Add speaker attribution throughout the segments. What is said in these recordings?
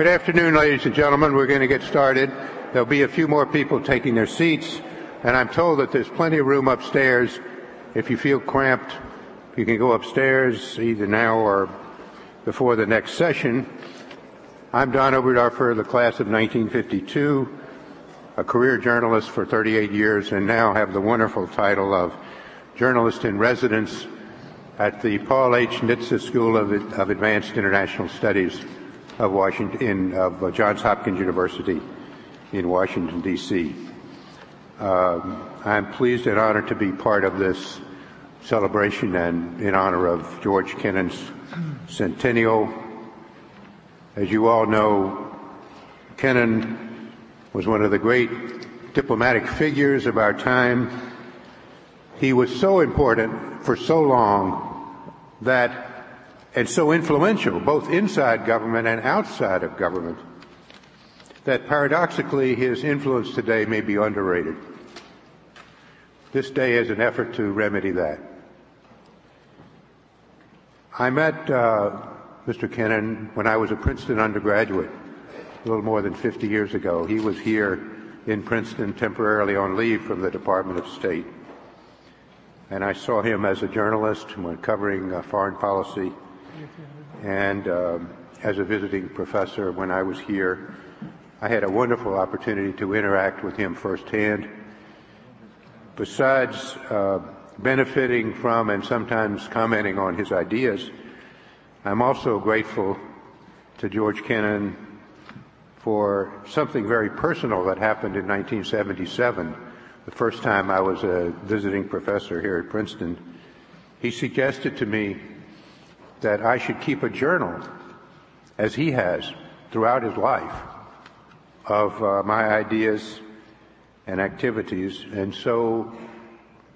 Speaker 1: Good afternoon, ladies and gentlemen. We're going to get started. There'll be a few more people taking their seats, and I'm told that there's plenty of room upstairs. If you feel cramped, you can go upstairs either now or before the next session. I'm Don Oberdorfer, the class of 1952, a career journalist for 38 years, and now have the wonderful title of journalist in residence at the Paul H. Nitze School of Advanced International Studies of Washington, in, of uh, Johns Hopkins University in Washington, D.C. Um, I'm pleased and honored to be part of this celebration and in honor of George Kennan's centennial. As you all know, Kennan was one of the great diplomatic figures of our time. He was so important for so long that and so influential, both inside government and outside of government, that paradoxically his influence today may be underrated. This day is an effort to remedy that. I met uh, Mr. Kennan when I was a Princeton undergraduate, a little more than 50 years ago. He was here in Princeton temporarily on leave from the Department of State. And I saw him as a journalist when covering uh, foreign policy and um, as a visiting professor when I was here. I had a wonderful opportunity to interact with him firsthand. Besides uh, benefiting from and sometimes commenting on his ideas, I'm also grateful to George Kennan for something very personal that happened in 1977, the first time I was a visiting professor here at Princeton. He suggested to me that I should keep a journal, as he has throughout his life, of uh, my ideas and activities. And so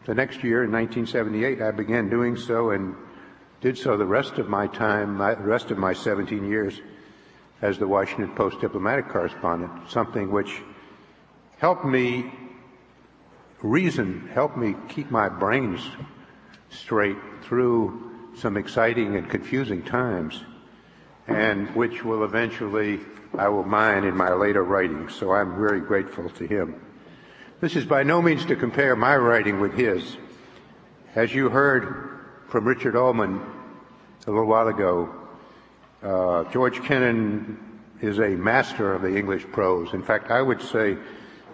Speaker 1: the next year, in 1978, I began doing so and did so the rest of my time, the rest of my 17 years as the Washington Post diplomatic correspondent, something which helped me reason, helped me keep my brains straight through some exciting and confusing times, and which will eventually I will mine in my later writings. So I'm very grateful to him. This is by no means to compare my writing with his. As you heard from Richard Ullman a little while ago, uh, George Kennan is a master of the English prose. In fact, I would say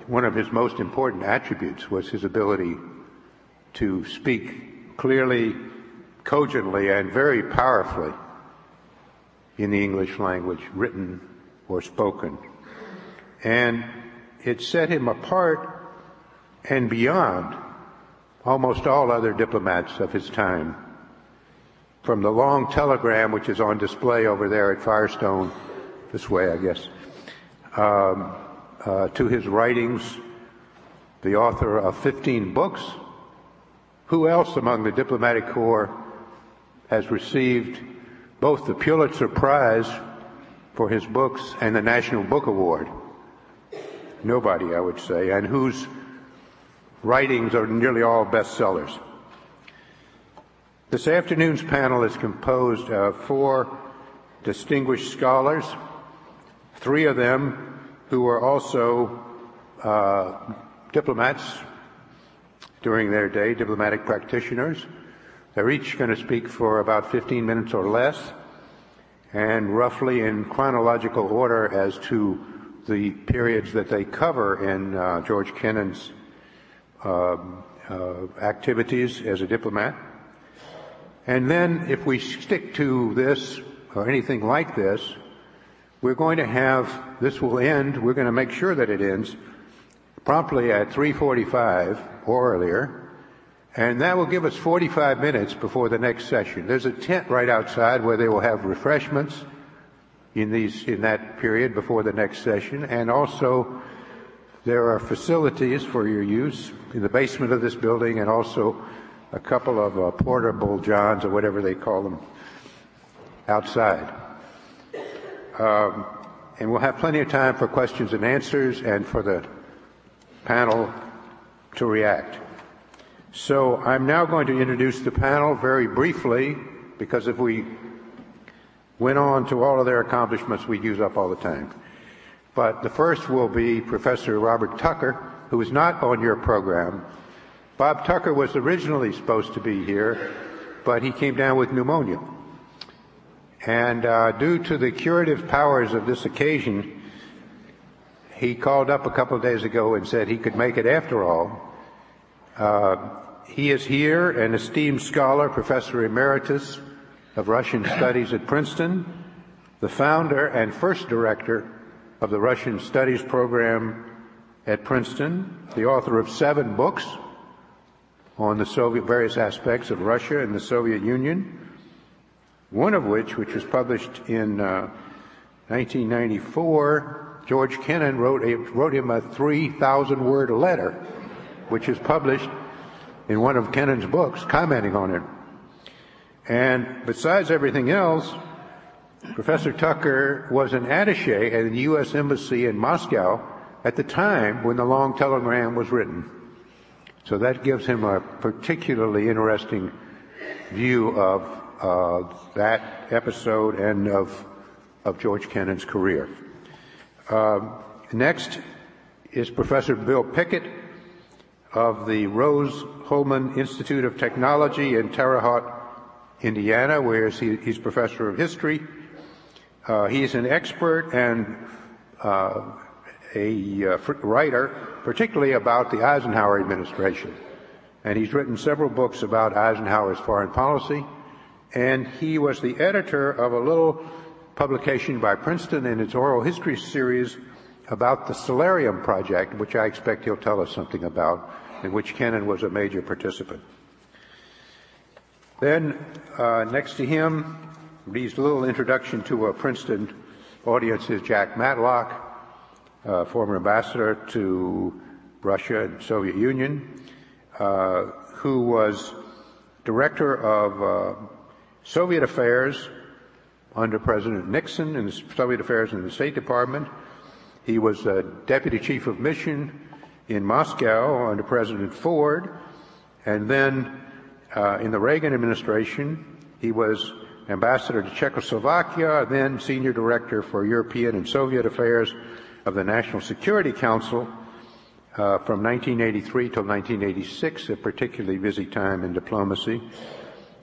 Speaker 1: one of his most important attributes was his ability to speak clearly cogently and very powerfully in the English language, written or spoken. And it set him apart and beyond almost all other diplomats of his time. From the long telegram, which is on display over there at Firestone, this way, I guess, um, uh, to his writings, the author of 15 books. Who else among the diplomatic corps has received both the Pulitzer Prize for his books and the National Book Award. Nobody, I would say, and whose writings are nearly all bestsellers. This afternoon's panel is composed of four distinguished scholars, three of them who were also uh, diplomats during their day, diplomatic practitioners, they're each going to speak for about 15 minutes or less, and roughly in chronological order as to the periods that they cover in uh, George Kennan's uh, uh, activities as a diplomat. And then, if we stick to this or anything like this, we're going to have this will end. We're going to make sure that it ends promptly at 3:45 or earlier and that will give us 45 minutes before the next session. There's a tent right outside where they will have refreshments in these, in that period before the next session. And also there are facilities for your use in the basement of this building and also a couple of uh, portable johns or whatever they call them outside. Um, and we'll have plenty of time for questions and answers and for the panel to react. So I'm now going to introduce the panel very briefly because if we went on to all of their accomplishments we'd use up all the time. But the first will be Professor Robert Tucker, who is not on your program. Bob Tucker was originally supposed to be here, but he came down with pneumonia. And uh, due to the curative powers of this occasion, he called up a couple of days ago and said he could make it after all. Uh, he is here, an esteemed scholar, professor emeritus of Russian Studies at Princeton, the founder and first director of the Russian Studies program at Princeton, the author of seven books on the Soviet various aspects of Russia and the Soviet Union, one of which, which was published in uh, 1994, George Kennan wrote, a, wrote him a 3,000 word letter, which is published in one of Kennan's books, commenting on it. And besides everything else, Professor Tucker was an attache at the U.S. Embassy in Moscow at the time when the long telegram was written. So that gives him a particularly interesting view of uh, that episode and of, of George Kennan's career. Uh, next is Professor Bill Pickett of the Rose Hulman Institute of Technology in Terre Haute, Indiana, where he, he's professor of history. Uh, he's an expert and uh, a uh, writer, particularly about the Eisenhower administration. And he's written several books about Eisenhower's foreign policy. And he was the editor of a little publication by Princeton in its oral history series about the Solarium project, which I expect he'll tell us something about, in which Kennan was a major participant. Then, uh, next to him, reads a little introduction to a Princeton audience is Jack Matlock, uh, former ambassador to Russia and Soviet Union, uh, who was director of uh, Soviet affairs under President Nixon and Soviet affairs in the State Department. He was a deputy chief of mission in Moscow under President Ford, and then uh, in the Reagan administration, he was ambassador to Czechoslovakia, then senior director for European and Soviet affairs of the National Security Council uh, from 1983 till 1986, a particularly busy time in diplomacy,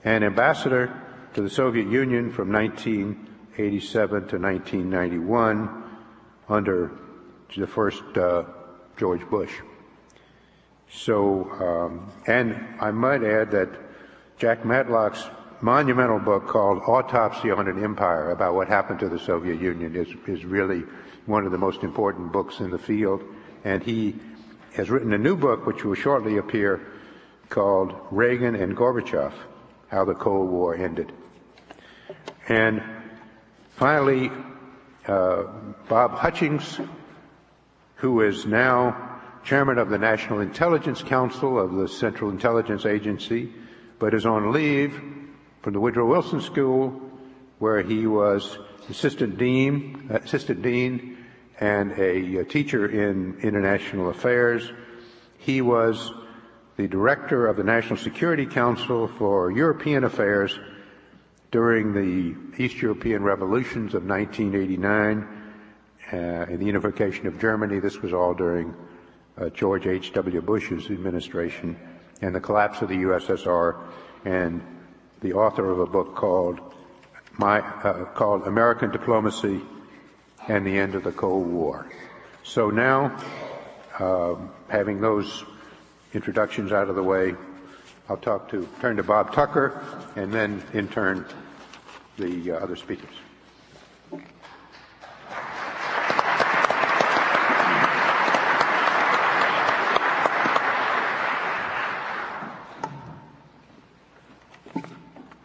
Speaker 1: and ambassador to the Soviet Union from 1987 to 1991 under the first uh, George Bush. So, um, and I might add that Jack Matlock's monumental book called Autopsy on an Empire about what happened to the Soviet Union is, is really one of the most important books in the field. And he has written a new book which will shortly appear called Reagan and Gorbachev, How the Cold War Ended. And finally, uh, Bob Hutchings, who is now chairman of the National Intelligence Council of the Central Intelligence Agency, but is on leave from the Woodrow Wilson School, where he was assistant dean, assistant dean, and a, a teacher in international affairs. He was the director of the National Security Council for European Affairs during the East European revolutions of 1989 uh, and the unification of Germany. This was all during uh, George H.W. Bush's administration and the collapse of the USSR and the author of a book called my, uh, called American Diplomacy and the End of the Cold War. So now, uh, having those introductions out of the way, I'll talk to turn to Bob Tucker and then in turn the uh, other speakers.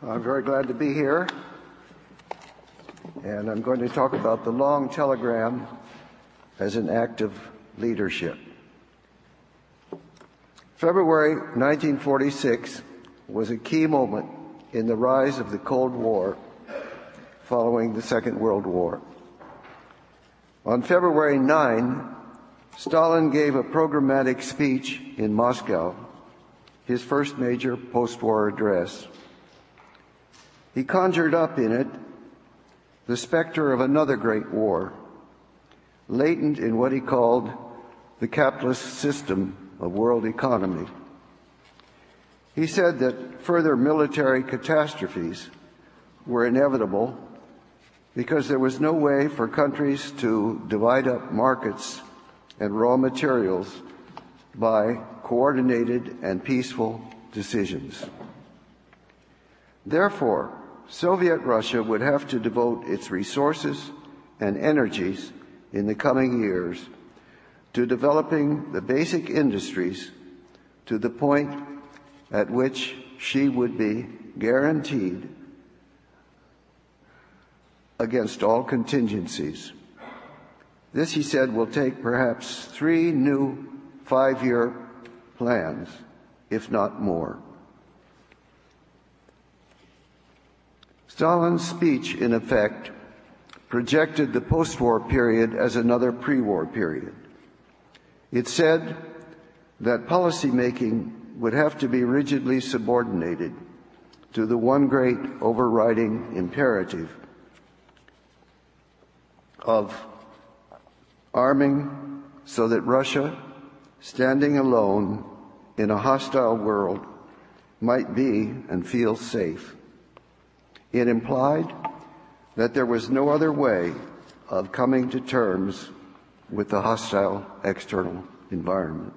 Speaker 2: I'm very glad to be here. And I'm going to talk about the long telegram as an act of leadership. February 1946 was a key moment in the rise of the Cold War following the Second World War. On February 9, Stalin gave a programmatic speech in Moscow, his first major post-war address. He conjured up in it the specter of another great war, latent in what he called the capitalist system of world economy. He said that further military catastrophes were inevitable because there was no way for countries to divide up markets and raw materials by coordinated and peaceful decisions. Therefore, Soviet Russia would have to devote its resources and energies in the coming years to developing the basic industries to the point at which she would be guaranteed against all contingencies. This, he said, will take perhaps three new five year plans, if not more. Stalin's speech, in effect, projected the post war period as another pre war period. It said that policymaking would have to be rigidly subordinated to the one great overriding imperative of arming so that Russia, standing alone in a hostile world, might be and feel safe. It implied that there was no other way of coming to terms with the hostile external environment.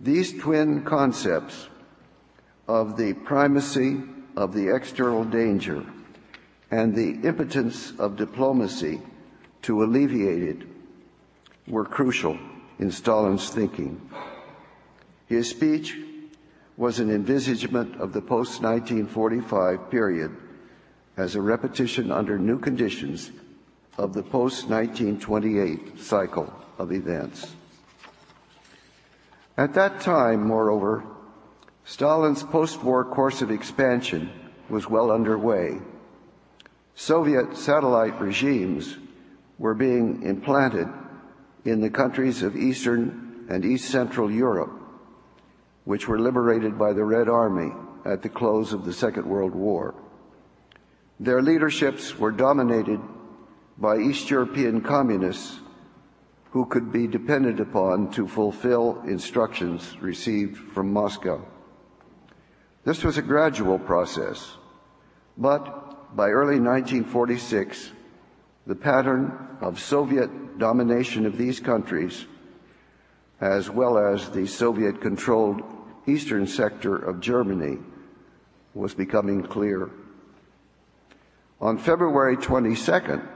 Speaker 2: These twin concepts of the primacy of the external danger and the impotence of diplomacy to alleviate it were crucial in Stalin's thinking. His speech was an envisagement of the post 1945 period as a repetition under new conditions of the post 1928 cycle of events. At that time, moreover, Stalin's post war course of expansion was well underway. Soviet satellite regimes were being implanted in the countries of Eastern and East Central Europe, which were liberated by the Red Army at the close of the Second World War. Their leaderships were dominated by East European communists who could be depended upon to fulfill instructions received from Moscow. This was a gradual process, but by early 1946, the pattern of Soviet domination of these countries, as well as the Soviet controlled eastern sector of Germany, was becoming clear. On February 22nd,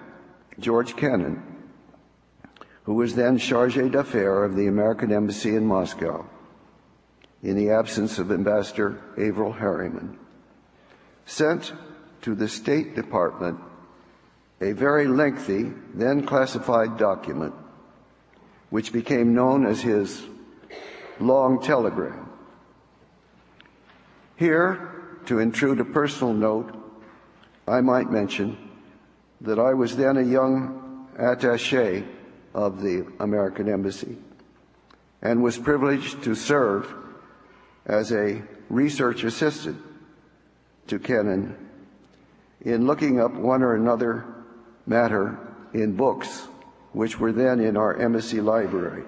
Speaker 2: George Kennan, who was then charge d'affaires of the American Embassy in Moscow, in the absence of Ambassador Averell Harriman, sent to the State Department a very lengthy, then classified document, which became known as his long telegram. Here, to intrude a personal note, I might mention that I was then a young attache of the American Embassy and was privileged to serve as a research assistant to Kennan in looking up one or another matter in books which were then in our embassy library.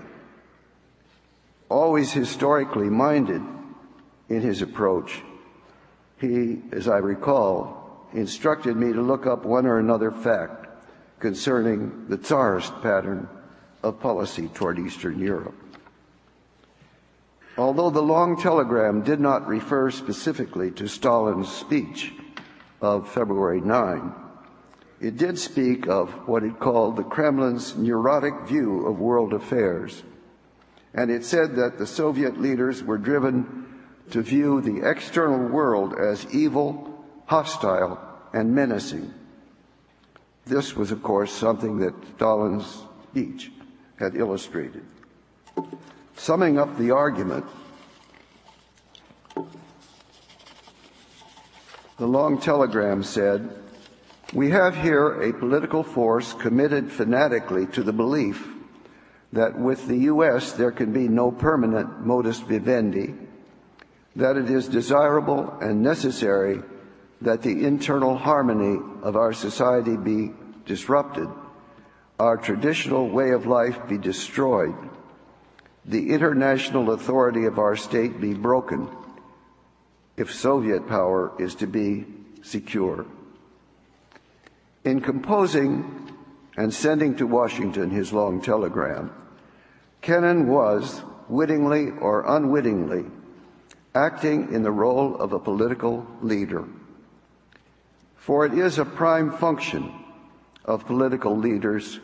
Speaker 2: Always historically minded in his approach, he, as I recall, instructed me to look up one or another fact concerning the Tsarist pattern of policy toward Eastern Europe. Although the long telegram did not refer specifically to Stalin's speech of February 9, it did speak of what it called the Kremlin's neurotic view of world affairs. And it said that the Soviet leaders were driven to view the external world as evil hostile, and menacing. This was, of course, something that Stalin's speech had illustrated. Summing up the argument, the long telegram said, We have here a political force committed fanatically to the belief that with the U.S. there can be no permanent modus vivendi, that it is desirable and necessary that the internal harmony of our society be disrupted, our traditional way of life be destroyed, the international authority of our state be broken, if Soviet power is to be secure. In composing and sending to Washington his long telegram, Kennan was, wittingly or unwittingly, acting in the role of a political leader. For it is a prime function of political leaders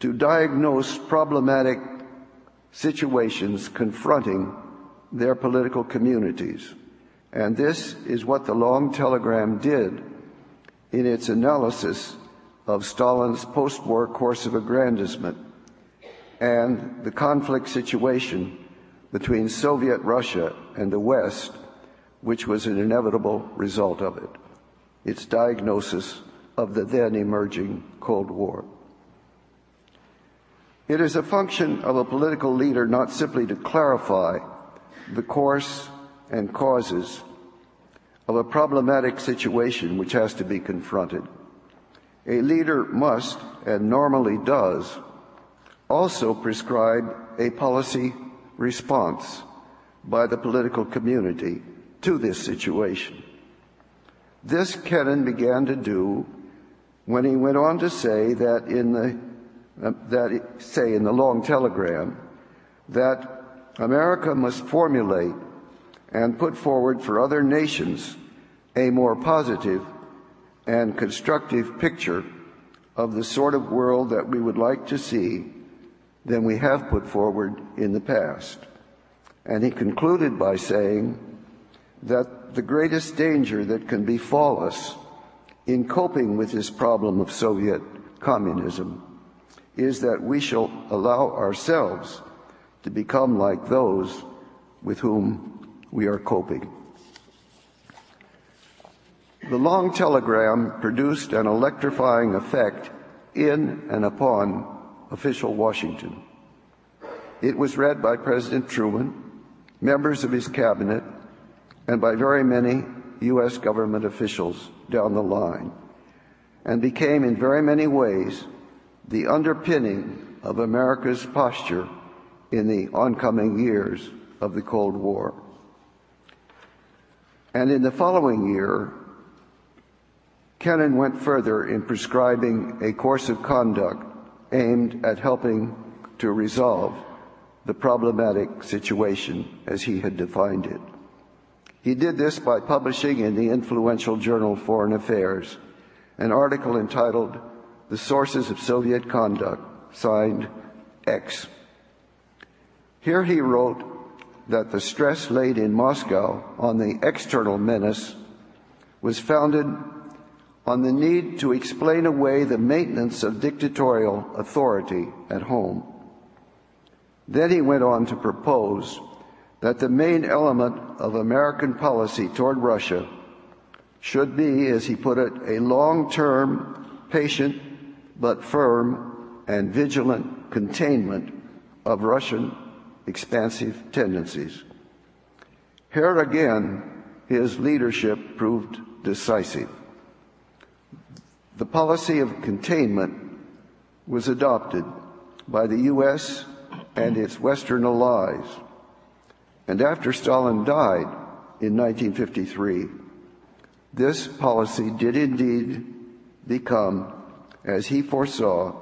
Speaker 2: to diagnose problematic situations confronting their political communities. And this is what the long telegram did in its analysis of Stalin's post-war course of aggrandizement and the conflict situation between Soviet Russia and the West, which was an inevitable result of it, its diagnosis of the then emerging Cold War. It is a function of a political leader not simply to clarify the course and causes of a problematic situation which has to be confronted. A leader must, and normally does, also prescribe a policy response by the political community to this situation. This Kennan began to do when he went on to say that in the uh, that say in the long telegram that America must formulate and put forward for other nations a more positive and constructive picture of the sort of world that we would like to see than we have put forward in the past. And he concluded by saying that the greatest danger that can befall us in coping with this problem of Soviet communism is that we shall allow ourselves to become like those with whom we are coping. The long telegram produced an electrifying effect in and upon official Washington. It was read by President Truman, members of his cabinet, and by very many U.S. government officials down the line, and became in very many ways the underpinning of America's posture in the oncoming years of the Cold War. And in the following year, Kennan went further in prescribing a course of conduct aimed at helping to resolve the problematic situation as he had defined it. He did this by publishing in the influential journal Foreign Affairs an article entitled The Sources of Soviet Conduct, signed X. Here he wrote that the stress laid in Moscow on the external menace was founded on the need to explain away the maintenance of dictatorial authority at home. Then he went on to propose that the main element of American policy toward Russia should be, as he put it, a long-term, patient, but firm and vigilant containment of Russian expansive tendencies. Here again, his leadership proved decisive. The policy of containment was adopted by the U.S. and its Western allies. And after Stalin died in 1953, this policy did indeed become, as he foresaw,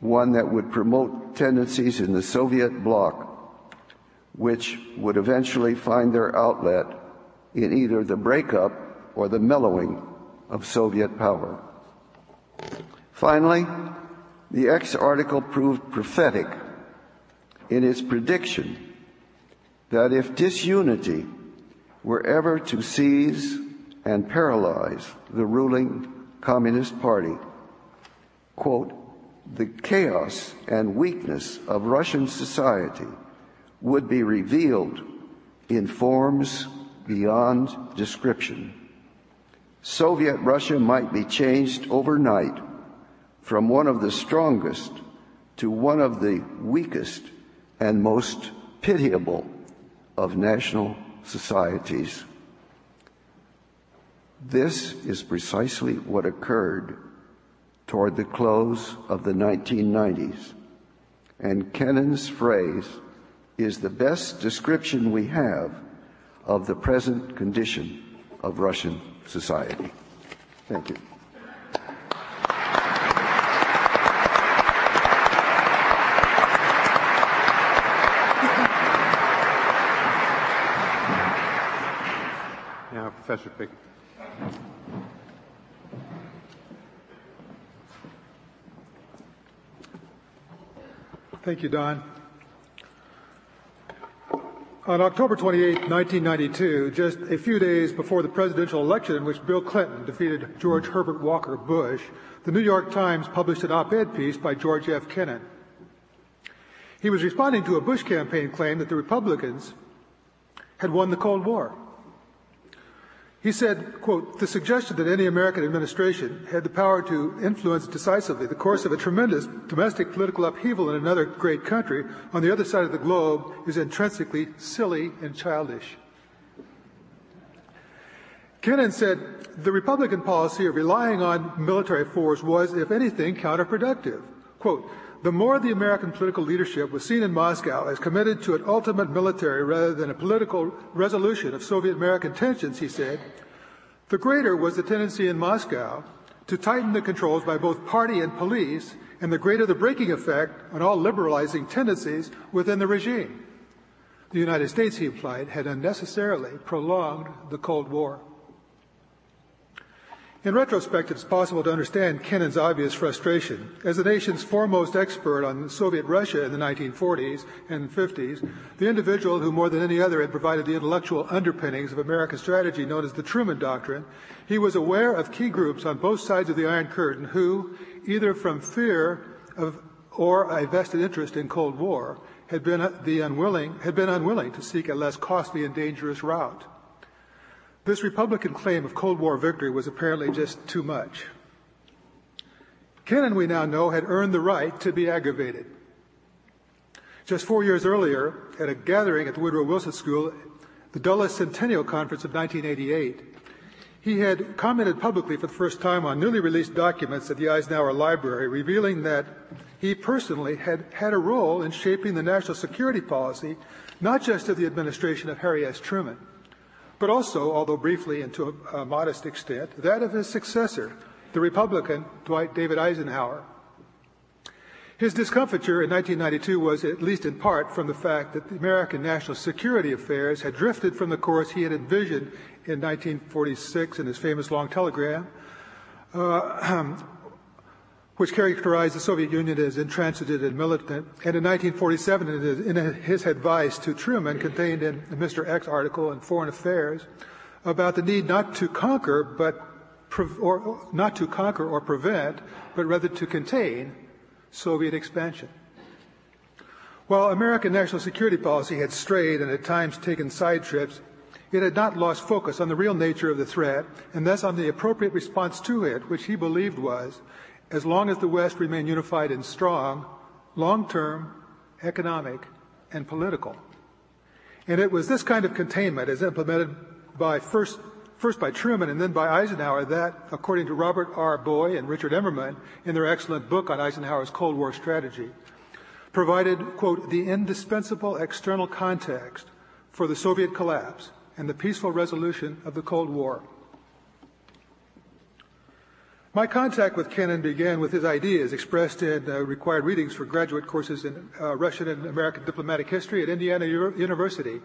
Speaker 2: one that would promote tendencies in the Soviet bloc, which would eventually find their outlet in either the breakup or the mellowing of Soviet power. Finally, the X article proved prophetic in its prediction that if disunity were ever to seize and paralyze the ruling Communist Party, quote, the chaos and weakness of Russian society would be revealed in forms beyond description. Soviet Russia might be changed overnight from one of the strongest to one of the weakest and most pitiable of national societies. This is precisely what occurred toward the close of the 1990s. And Kennan's phrase is the best description we have of the present condition of Russian society. Thank you.
Speaker 1: Now, Professor Pick.
Speaker 3: Thank you, Don. On October 28, 1992, just a few days before the presidential election in which Bill Clinton defeated George Herbert Walker Bush, the New York Times published an op-ed piece by George F. Kennan. He was responding to a Bush campaign claim that the Republicans had won the Cold War. He said, quote, the suggestion that any American administration had the power to influence decisively the course of a tremendous domestic political upheaval in another great country on the other side of the globe is intrinsically silly and childish. Kennan said the Republican policy of relying on military force was, if anything, counterproductive. Quote, the more the American political leadership was seen in Moscow as committed to an ultimate military rather than a political resolution of Soviet American tensions, he said, the greater was the tendency in Moscow to tighten the controls by both party and police, and the greater the breaking effect on all liberalizing tendencies within the regime. The United States, he implied, had unnecessarily prolonged the Cold War. In retrospect, it's possible to understand Kennan's obvious frustration. As the nation's foremost expert on Soviet Russia in the 1940s and 50s, the individual who more than any other had provided the intellectual underpinnings of American strategy known as the Truman Doctrine, he was aware of key groups on both sides of the Iron Curtain who, either from fear of or a vested interest in Cold War, had been, uh, the unwilling, had been unwilling to seek a less costly and dangerous route. This Republican claim of Cold War victory was apparently just too much. Kennan, we now know, had earned the right to be aggravated. Just four years earlier, at a gathering at the Woodrow Wilson School, the Dulles Centennial Conference of 1988, he had commented publicly for the first time on newly released documents at the Eisenhower Library, revealing that he personally had had a role in shaping the national security policy, not just of the administration of Harry S. Truman, but also, although briefly and to a, a modest extent, that of his successor, the Republican Dwight David Eisenhower. His discomfiture in 1992 was, at least in part, from the fact that the American national security affairs had drifted from the course he had envisioned in 1946 in his famous long telegram, uh, which characterized the Soviet Union as intransigent and militant, and in 1947 in his advice to Truman contained in Mr. X article in Foreign Affairs about the need not to conquer but or not to conquer or prevent, but rather to contain Soviet expansion. While American national security policy had strayed and at times taken side trips, it had not lost focus on the real nature of the threat and thus on the appropriate response to it, which he believed was as long as the West remained unified and strong, long term, economic, and political. And it was this kind of containment, as implemented by first, first by Truman and then by Eisenhower, that, according to Robert R. Bowie and Richard Immerman in their excellent book on Eisenhower's Cold War strategy, provided, quote, the indispensable external context for the Soviet collapse and the peaceful resolution of the Cold War. My contact with Kennan began with his ideas expressed in uh, required readings for graduate courses in uh, Russian and American diplomatic history at Indiana U- University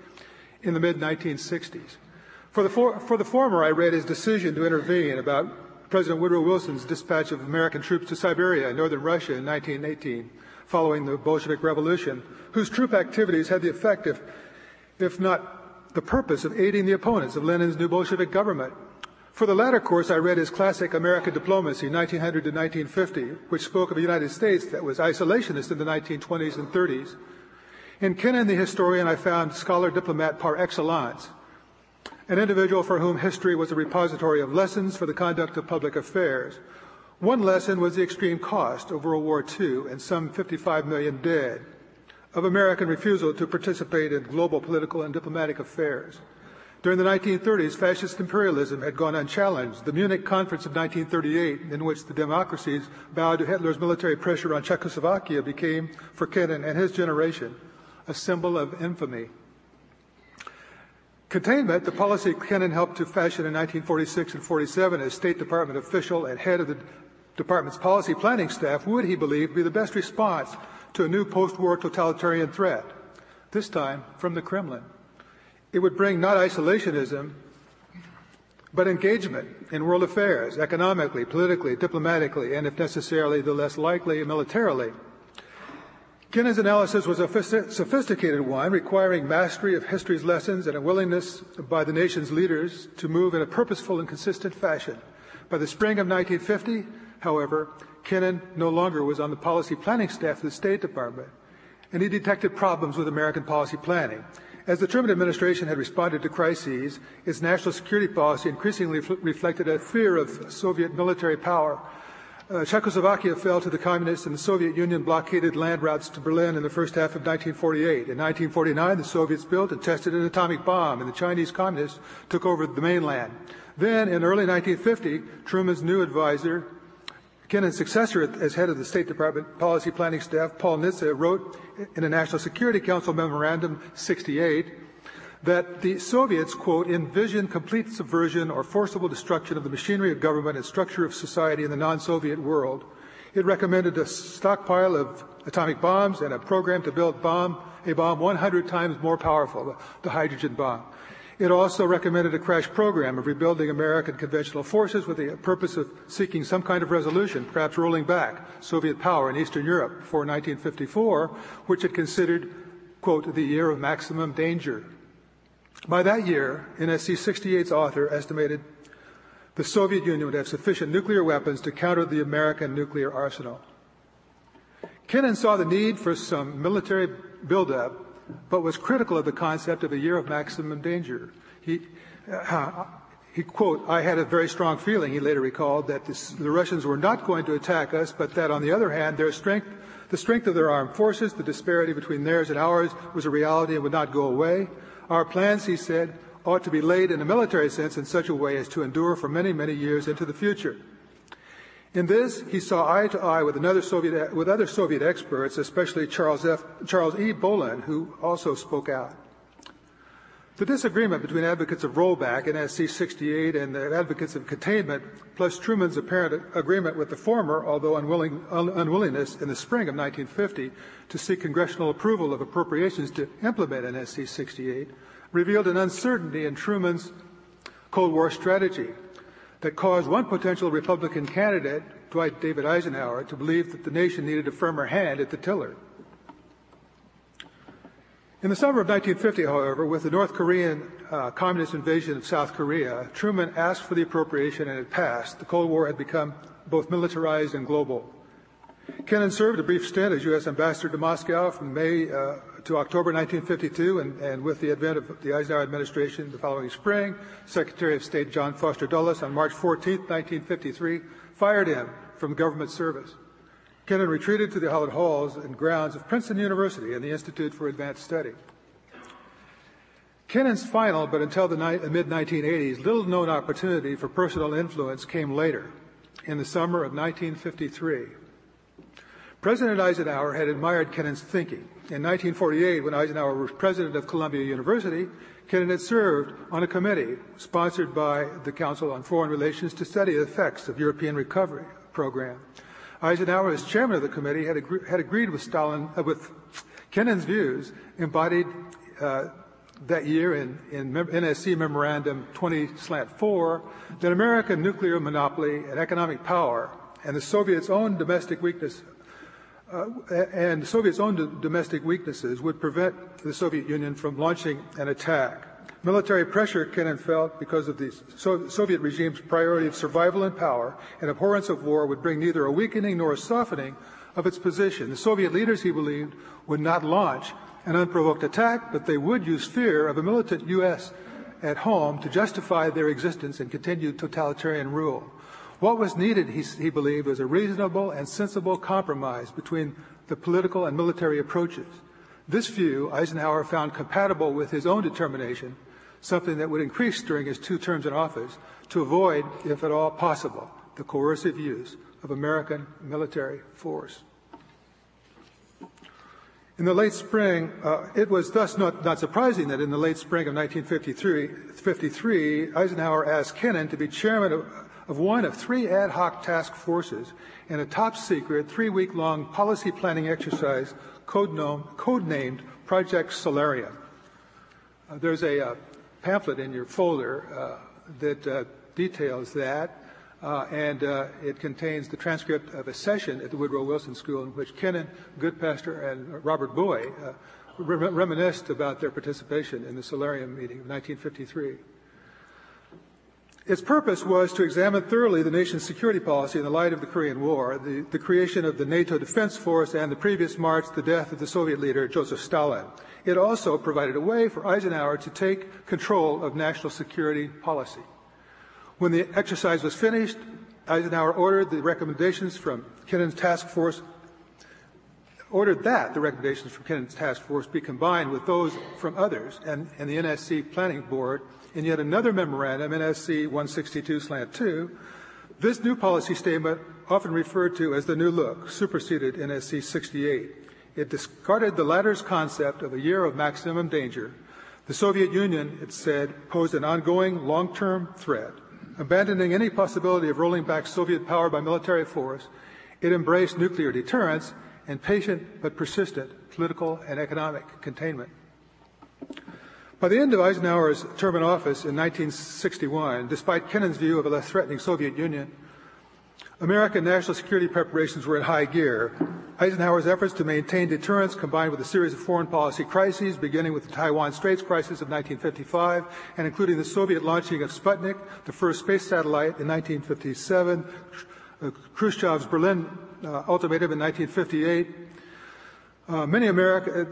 Speaker 3: in the mid 1960s. For the, for, for the former, I read his decision to intervene about President Woodrow Wilson's dispatch of American troops to Siberia in northern Russia in 1918, following the Bolshevik Revolution, whose troop activities had the effect of, if not the purpose, of aiding the opponents of Lenin's new Bolshevik government for the latter course, I read his classic American Diplomacy, 1900 to 1950, which spoke of a United States that was isolationist in the 1920s and 30s. In Kennan, the historian, I found scholar diplomat par excellence, an individual for whom history was a repository of lessons for the conduct of public affairs. One lesson was the extreme cost of World War II and some 55 million dead of American refusal to participate in global political and diplomatic affairs. During the 1930s, fascist imperialism had gone unchallenged. The Munich Conference of 1938, in which the democracies bowed to Hitler's military pressure on Czechoslovakia, became, for Kennan and his generation, a symbol of infamy. Containment, the policy Kennan helped to fashion in 1946 and 47 as State Department official and head of the department's policy planning staff, would, he believed, be the best response to a new post-war totalitarian threat, this time from the Kremlin. It would bring not isolationism, but engagement in world affairs, economically, politically, diplomatically, and if necessarily, the less likely, militarily. Kennan's analysis was a sophisticated one, requiring mastery of history's lessons and a willingness by the nation's leaders to move in a purposeful and consistent fashion. By the spring of 1950, however, Kennan no longer was on the policy planning staff of the State Department, and he detected problems with American policy planning. As the Truman administration had responded to crises, its national security policy increasingly reflected a fear of Soviet military power. Uh, Czechoslovakia fell to the communists and the Soviet Union blockaded land routes to Berlin in the first half of 1948. In 1949, the Soviets built and tested an atomic bomb, and the Chinese communists took over the mainland. Then, in early 1950, Truman's new advisor, Kennan's successor as head of the State Department Policy Planning Staff, Paul Nitze, wrote in a National Security Council Memorandum 68 that the Soviets, quote, envision complete subversion or forcible destruction of the machinery of government and structure of society in the non-Soviet world. It recommended a stockpile of atomic bombs and a program to build bomb, a bomb 100 times more powerful, the hydrogen bomb. It also recommended a crash program of rebuilding American conventional forces with the purpose of seeking some kind of resolution, perhaps rolling back Soviet power in Eastern Europe before 1954, which it considered, quote, the year of maximum danger. By that year, NSC 68's author estimated the Soviet Union would have sufficient nuclear weapons to counter the American nuclear arsenal. Kennan saw the need for some military buildup but was critical of the concept of a year of maximum danger. He, uh, he quote, I had a very strong feeling, he later recalled, that this, the Russians were not going to attack us, but that on the other hand, their strength, the strength of their armed forces, the disparity between theirs and ours was a reality and would not go away. Our plans, he said, ought to be laid in a military sense in such a way as to endure for many, many years into the future. In this, he saw eye to eye with, another Soviet, with other Soviet experts, especially Charles, F, Charles E. Bohlen, who also spoke out. The disagreement between advocates of rollback NSC 68 and the advocates of containment, plus Truman's apparent agreement with the former, although unwilling, un, unwillingness in the spring of 1950 to seek congressional approval of appropriations to implement NSC 68, revealed an uncertainty in Truman's Cold War strategy that caused one potential Republican candidate, Dwight David Eisenhower, to believe that the nation needed a firmer hand at the tiller. In the summer of 1950, however, with the North Korean uh, communist invasion of South Korea, Truman asked for the appropriation and it passed. The Cold War had become both militarized and global. Kennan served a brief stint as U.S. ambassador to Moscow from May uh, to October 1952, and, and, with the advent of the Eisenhower administration the following spring, Secretary of State John Foster Dulles on March 14, 1953, fired him from government service. Kennan retreated to the hallowed halls and grounds of Princeton University and the Institute for Advanced Study. Kennan's final, but until the mid 1980s, little known opportunity for personal influence came later, in the summer of 1953. President Eisenhower had admired Kennan's thinking. In 1948, when Eisenhower was president of Columbia University, Kennan had served on a committee sponsored by the Council on Foreign Relations to study the effects of European recovery program. Eisenhower, as chairman of the committee, had, agree- had agreed with Stalin uh, with Kennan's views embodied uh, that year in, in NSC Memorandum 20/4 that American nuclear monopoly and economic power and the Soviets' own domestic weakness uh, and the Soviets' own domestic weaknesses would prevent the Soviet Union from launching an attack. Military pressure Kennan felt because of the so- Soviet regime's priority of survival and power and abhorrence of war would bring neither a weakening nor a softening of its position. The Soviet leaders, he believed, would not launch an unprovoked attack, but they would use fear of a militant U.S. at home to justify their existence and continued totalitarian rule. What was needed, he, he believed, was a reasonable and sensible compromise between the political and military approaches. This view Eisenhower found compatible with his own determination, something that would increase during his two terms in office to avoid, if at all possible, the coercive use of American military force. In the late spring, uh, it was thus not, not, surprising that in the late spring of 1953, Eisenhower asked Kennan to be chairman of, of one of three ad hoc task forces in a top secret, three week long policy planning exercise codenamed Project Solarium. Uh, there's a uh, pamphlet in your folder uh, that uh, details that. Uh, and it contains the transcript of a session at the Woodrow Wilson School in which Kennan, Goodpaster, and Robert Bowie re- reminisced about their participation in the Solarium meeting of 1953. Its purpose was to examine thoroughly the nation's security policy in the light of the Korean War, the, the, creation of the NATO Defense Force, and the previous March, the death of the Soviet leader Joseph Stalin. It also provided a way for Eisenhower to take control of national security policy. When the exercise was finished, Eisenhower ordered the recommendations from Kennan's task force ordered that the recommendations from Kennan's task force be combined with those from others and, and the NSC planning board in yet another memorandum, NSC 162 slant 2, This new policy statement, often referred to as the New Look, superseded NSC 68. It discarded the latter's concept of a year of maximum danger. The Soviet Union, it said, posed an ongoing long-term threat Abandoning any possibility of rolling back Soviet power by military force, it embraced nuclear deterrence and patient but persistent political and economic containment. By the end of Eisenhower's term in office in 1961, despite Kennan's view of a less threatening Soviet Union, American national security preparations were in high gear. Eisenhower's efforts to maintain deterrence combined with a series of foreign policy crises, beginning with the Taiwan Straits crisis of 1955 and including the Soviet launching of Sputnik, the first space satellite in 1957, uh, Khrushchev's Berlin uh, ultimatum in 1958, uh, many America,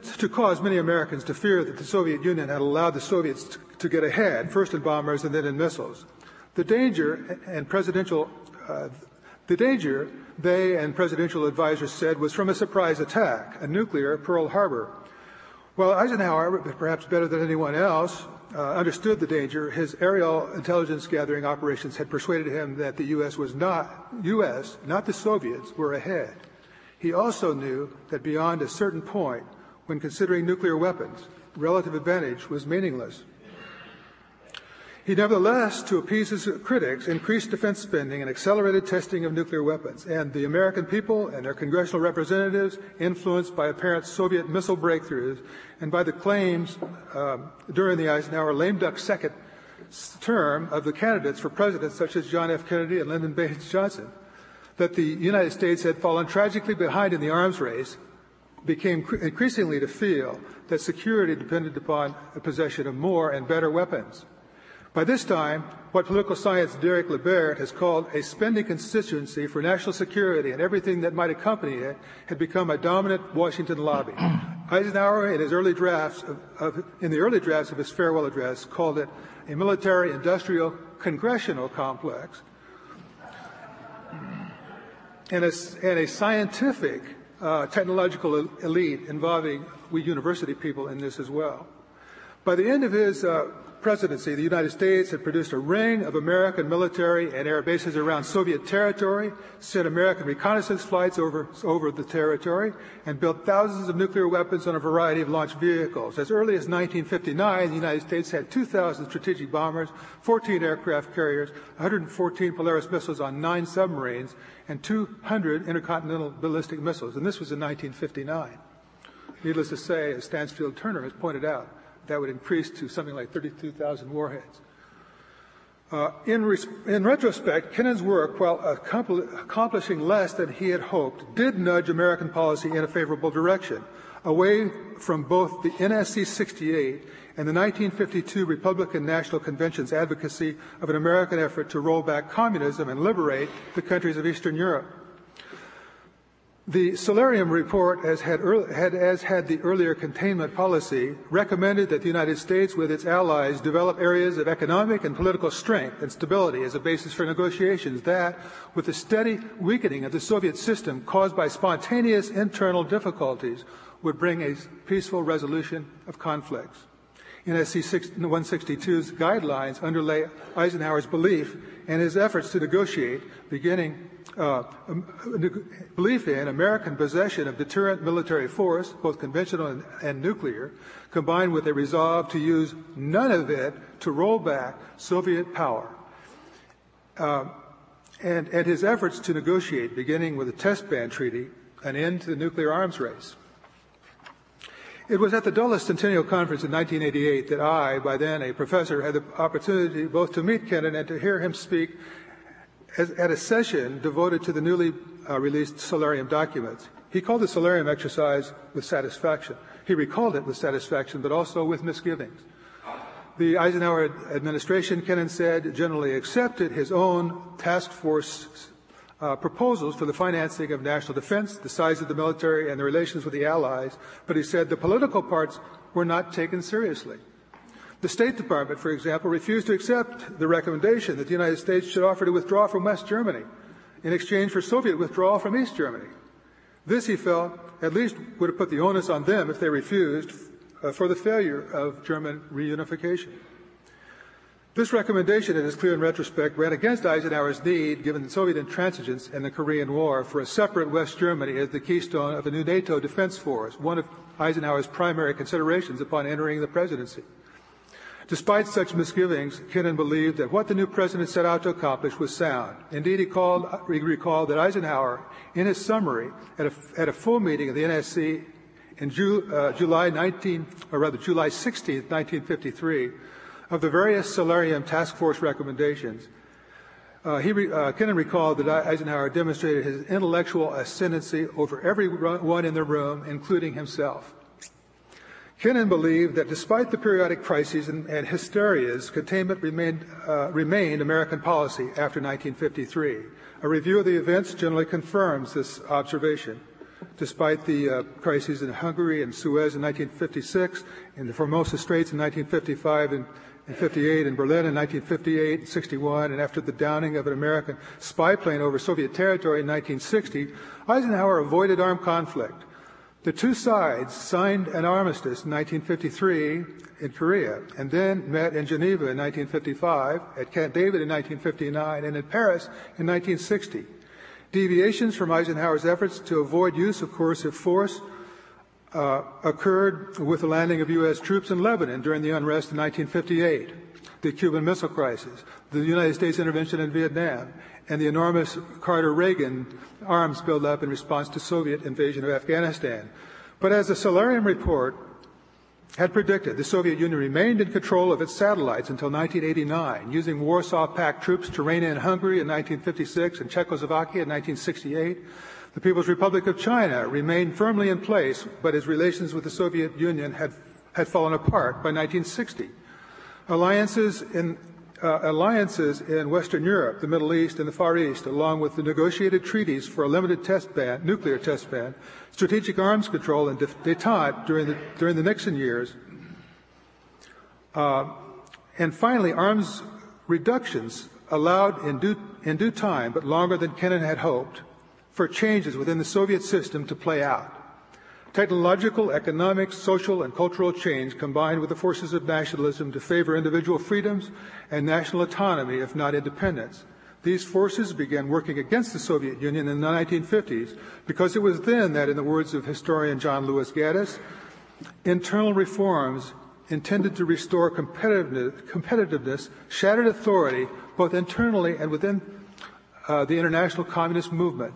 Speaker 3: to cause many Americans to fear that the Soviet Union had allowed the Soviets to, to get ahead, first in bombers and then in missiles. The danger and presidential uh, the danger, they and presidential advisors said, was from a surprise attack, a nuclear Pearl Harbor. While Eisenhower, perhaps better than anyone else, uh, understood the danger, his aerial intelligence gathering operations had persuaded him that the U.S. was not, U.S., not the Soviets, were ahead. He also knew that beyond a certain point, when considering nuclear weapons, relative advantage was meaningless. He nevertheless, to appease his critics, increased defense spending and accelerated testing of nuclear weapons. And the American people and their congressional representatives, influenced by apparent Soviet missile breakthroughs and by the claims um, during the Eisenhower lame duck second term of the candidates for president, such as John F. Kennedy and Lyndon Baines Johnson, that the United States had fallen tragically behind in the arms race, became increasingly to feel that security depended upon the possession of more and better weapons. By this time, what political science Derek Leebaert has called a spending constituency for national security and everything that might accompany it had become a dominant Washington lobby. Eisenhower, in his early drafts of, of, in the early drafts of his farewell address, called it a military-industrial congressional complex and a, and a scientific uh, technological elite involving we university people in this as well. By the end of his uh, presidency, the United States had produced a ring of American military and air bases around Soviet territory, sent American reconnaissance flights over, over the territory, and built thousands of nuclear weapons on a variety of launch vehicles. As early as 1959, the United States had 2,000 strategic bombers, 14 aircraft carriers, 114 Polaris missiles on nine submarines, and 200 intercontinental ballistic missiles. And this was in 1959. Needless to say, as Stansfield Turner has pointed out, that would increase to something like 32,000 warheads. Uh, in, res- in, retrospect, Kennan's work, while accompli- accomplishing less than he had hoped, did nudge American policy in a favorable direction, away from both the NSC 68 and the 1952 Republican National Convention's advocacy of an American effort to roll back communism and liberate the countries of Eastern Europe. The Solarium report, as had, had, as had, the earlier containment policy, recommended that the United States, with its allies, develop areas of economic and political strength and stability as a basis for negotiations that, with the steady weakening of the Soviet system caused by spontaneous internal difficulties, would bring a peaceful resolution of conflicts. NSC 162's guidelines underlay Eisenhower's belief and his efforts to negotiate, beginning uh, belief in American possession of deterrent military force, both conventional and, and, nuclear, combined with a resolve to use none of it to roll back Soviet power. Uh, and, and his efforts to negotiate, beginning with the test ban treaty, an end to the nuclear arms race. It was at the Dulles Centennial Conference in 1988 that I, by then a professor, had the opportunity both to meet Kennan and to hear him speak at a session devoted to the newly uh, released Solarium documents. He called the Solarium exercise with satisfaction. He recalled it with satisfaction, but also with misgivings. The Eisenhower administration, Kennan said, generally accepted his own task force uh, proposals for the financing of national defense, the size of the military, and the relations with the Allies, but he said the political parts were not taken seriously. The State Department, for example, refused to accept the recommendation that the United States should offer to withdraw from West Germany in exchange for Soviet withdrawal from East Germany. This, he felt, at least would have put the onus on them if they refused uh, for the failure of German reunification. This recommendation, it is clear in retrospect, ran against Eisenhower's need, given the Soviet intransigence and the Korean War, for a separate West Germany as the keystone of a new NATO defense force, one of Eisenhower's primary considerations upon entering the presidency. Despite such misgivings, Kennan believed that what the new president set out to accomplish was sound. Indeed, he, called, he recalled that Eisenhower, in his summary at a, at a full meeting of the NSC in Ju, uh, July 19, or rather July 16, 1953, of the various Solarium task force recommendations, uh, he re, uh, Kennan recalled that Eisenhower demonstrated his intellectual ascendancy over everyone in the room, including himself. Kennan believed that despite the periodic crises and, and hysterias, containment remained, uh, remained American policy after 1953. A review of the events generally confirms this observation. Despite the uh, crises in Hungary and Suez in 1956, in the Formosa Straits in 1955, and in 58, in Berlin in 1958 and 61, and after the downing of an American spy plane over Soviet territory in 1960, Eisenhower avoided armed conflict. The two sides signed an armistice in 1953 in Korea and then met in Geneva in 1955, at Camp David in 1959, and in Paris in 1960. Deviations from Eisenhower's efforts to avoid use of coercive force uh, occurred with the landing of U.S. troops in Lebanon during the unrest in 1958, the Cuban Missile Crisis, the United States intervention in Vietnam, and the enormous Carter-Reagan arms buildup in response to Soviet invasion of Afghanistan. But as the Solarium report had predicted, the Soviet Union remained in control of its satellites until 1989, using Warsaw Pact troops to rein in Hungary in 1956 and Czechoslovakia in 1968 the People's Republic of China remained firmly in place, but its relations with the Soviet Union had, had fallen apart by 1960. Alliances in, uh, alliances in Western Europe, the Middle East, and the Far East, along with the negotiated treaties for a limited test ban, nuclear test ban, strategic arms control, and detente during the, during the Nixon years, uh, and finally, arms reductions allowed in due, in due time, but longer than Kennan had hoped, for changes within the Soviet system to play out. Technological, economic, social, and cultural change combined with the forces of nationalism to favor individual freedoms and national autonomy, if not independence. These forces began working against the Soviet Union in the 1950s because it was then that, in the words of historian John Lewis Gaddis, internal reforms intended to restore competitiveness, competitiveness shattered authority both internally and within uh, the international communist movement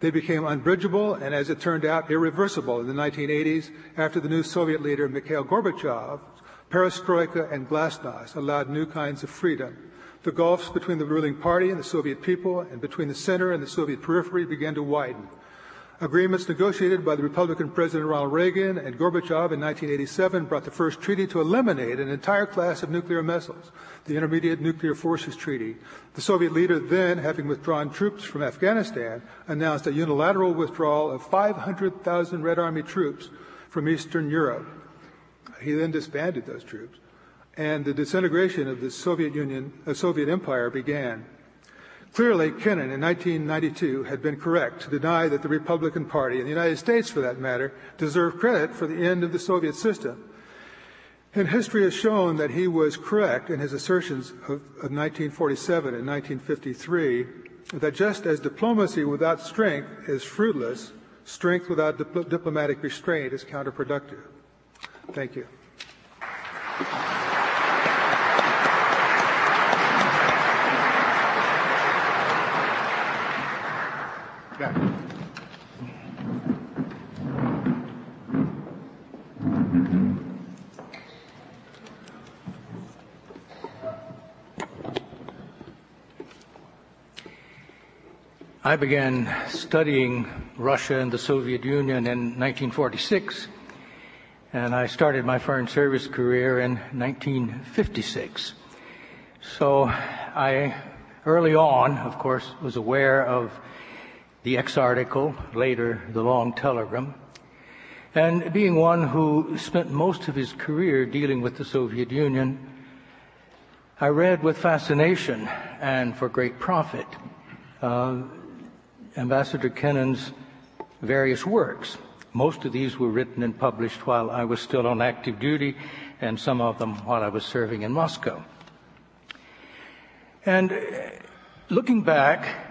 Speaker 3: they became unbridgeable and, as it turned out, irreversible in the 1980s after the new Soviet leader Mikhail Gorbachev, perestroika and glasnost allowed new kinds of freedom. The gulfs between the ruling party and the Soviet people and between the center and the Soviet periphery began to widen. Agreements negotiated by the Republican President Ronald Reagan and Gorbachev in 1987 brought the first treaty to eliminate an entire class of nuclear missiles, the Intermediate Nuclear Forces Treaty. The Soviet leader then, having withdrawn troops from Afghanistan, announced a unilateral withdrawal of 500,000 Red Army troops from Eastern Europe. He then disbanded those troops, and the disintegration of the Soviet Union, uh, Soviet Empire began. Clearly, Kennan in 1992 had been correct to deny that the Republican Party, and the United States for that matter, deserved credit for the end of the Soviet system. And history has shown that he was correct in his assertions of, of 1947 and 1953 that just as diplomacy without strength is fruitless, strength without dip- diplomatic restraint is counterproductive. Thank you.
Speaker 4: I began studying Russia and the Soviet Union in 1946, and I started my foreign service career in 1956. So I, early on, of course, was aware of the X article, later the long telegram, and being one who spent most of his career dealing with the Soviet Union, I read with fascination and for great profit uh, Ambassador Kennan's various works. Most of these were written and published while I was still on active duty, and some of them while I was serving in Moscow. And uh, looking back,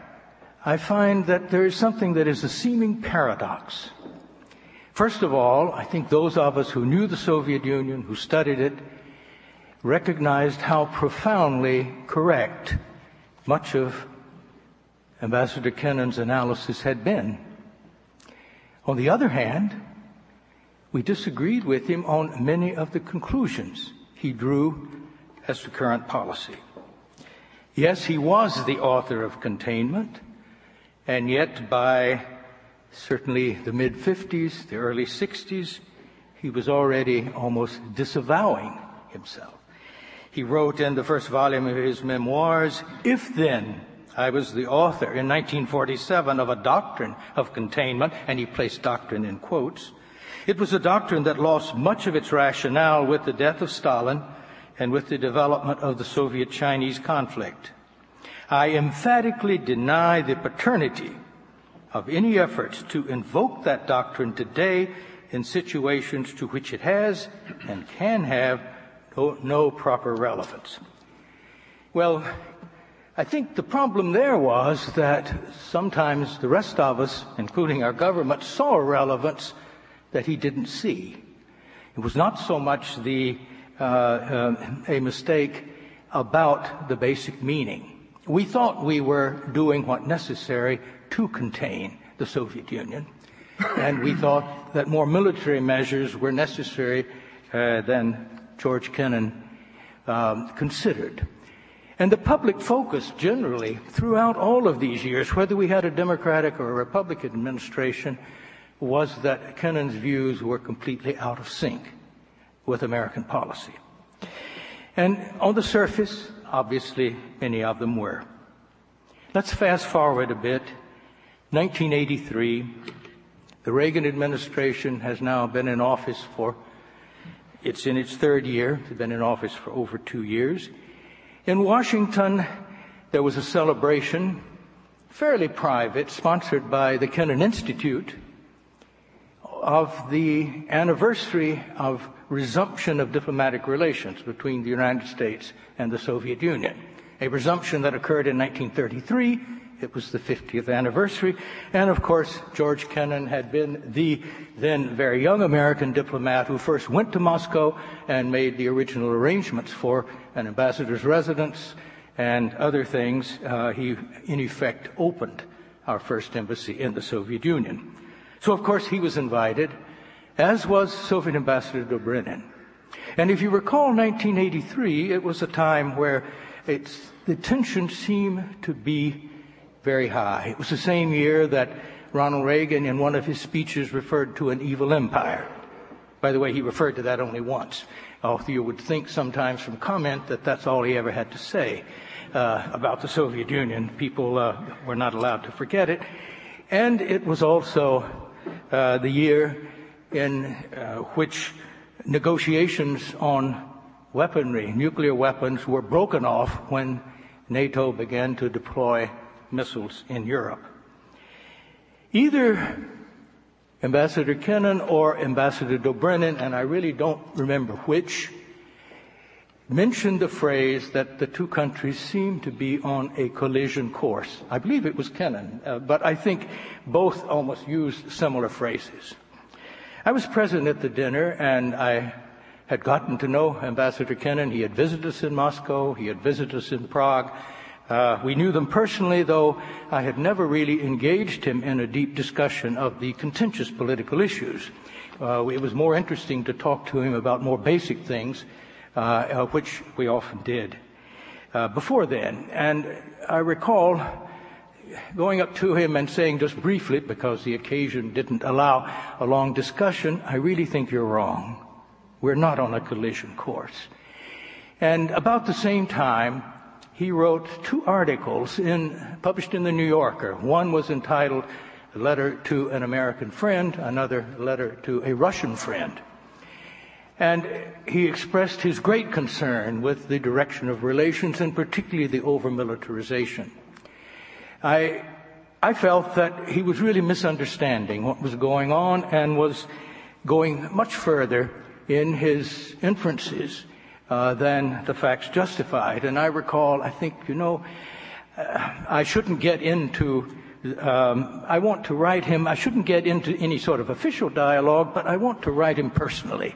Speaker 4: I find that there is something that is a seeming paradox. First of all, I think those of us who knew the Soviet Union, who studied it, recognized how profoundly correct much of Ambassador Kennan's analysis had been. On the other hand, we disagreed with him on many of the conclusions he drew as to current policy. Yes, he was the author of containment, and yet by certainly the mid 50s, the early 60s, he was already almost disavowing himself. He wrote in the first volume of his memoirs, if then I was the author in 1947 of a doctrine of containment, and he placed doctrine in quotes. It was a doctrine that lost much of its rationale with the death of Stalin and with the development of the Soviet Chinese conflict. I emphatically deny the paternity of any efforts to invoke that doctrine today in situations to which it has and can have no, no proper relevance. Well, I think the problem there was that sometimes the rest of us, including our government, saw relevance that he didn't see. It was not so much the uh, uh, a mistake about the basic meaning. We thought we were doing what necessary to contain the Soviet Union, and we thought that more military measures were necessary uh, than George Kennan um, considered. And the public focus generally throughout all of these years, whether we had a Democratic or a Republican administration, was that Kennan's views were completely out of sync with American policy. And on the surface, obviously, many of them were. Let's fast forward a bit. 1983, the Reagan administration has now been in office for, it's in its third year. It's been in office for over two years. In Washington, there was a celebration, fairly private, sponsored by the Kennan Institute, of the anniversary of resumption of diplomatic relations between the United States and the Soviet Union. A resumption that occurred in 1933. It was the 50th anniversary. And of course, George Kennan had been the then very young American diplomat who first went to Moscow and made the original arrangements for an ambassador's residence, and other things, uh, he in effect opened our first embassy in the Soviet Union. So of course he was invited, as was Soviet Ambassador Dobrynin. And if you recall 1983, it was a time where the tension seemed to be very high. It was the same year that Ronald Reagan in one of his speeches referred to an evil empire. By the way, he referred to that only once. Although you would think sometimes from comment that that's all he ever had to say uh, about the Soviet Union. People uh, were not allowed to forget it. And it was also uh, the year in uh, which negotiations on weaponry, nuclear weapons, were broken off when NATO began to deploy missiles in Europe. Either Ambassador Kennan or Ambassador Dobrynin, and I really don't remember which, mentioned the phrase that the two countries seem to be on a collision course. I believe it was Kennan, uh, but I think both almost used similar phrases. I was present at the dinner and I had gotten to know Ambassador Kennan. He had visited us in Moscow. He had visited us in Prague. Uh, we knew them personally, though I had never really engaged him in a deep discussion of the contentious political issues. Uh, it was more interesting to talk to him about more basic things uh, uh, which we often did uh, before then. And I recall going up to him and saying just briefly, because the occasion didn't allow a long discussion, I really think you're wrong. We're not on a collision course. And about the same time, he wrote two articles in, published in the New Yorker. One was entitled a Letter to an American Friend, another letter to a Russian friend. And he expressed his great concern with the direction of relations and particularly the over-militarization. I, I felt that he was really misunderstanding what was going on and was going much further in his inferences uh, than the facts justified. And I recall, I think, you know, uh, I shouldn't get into um, I want to write him. I shouldn't get into any sort of official dialogue, but I want to write him personally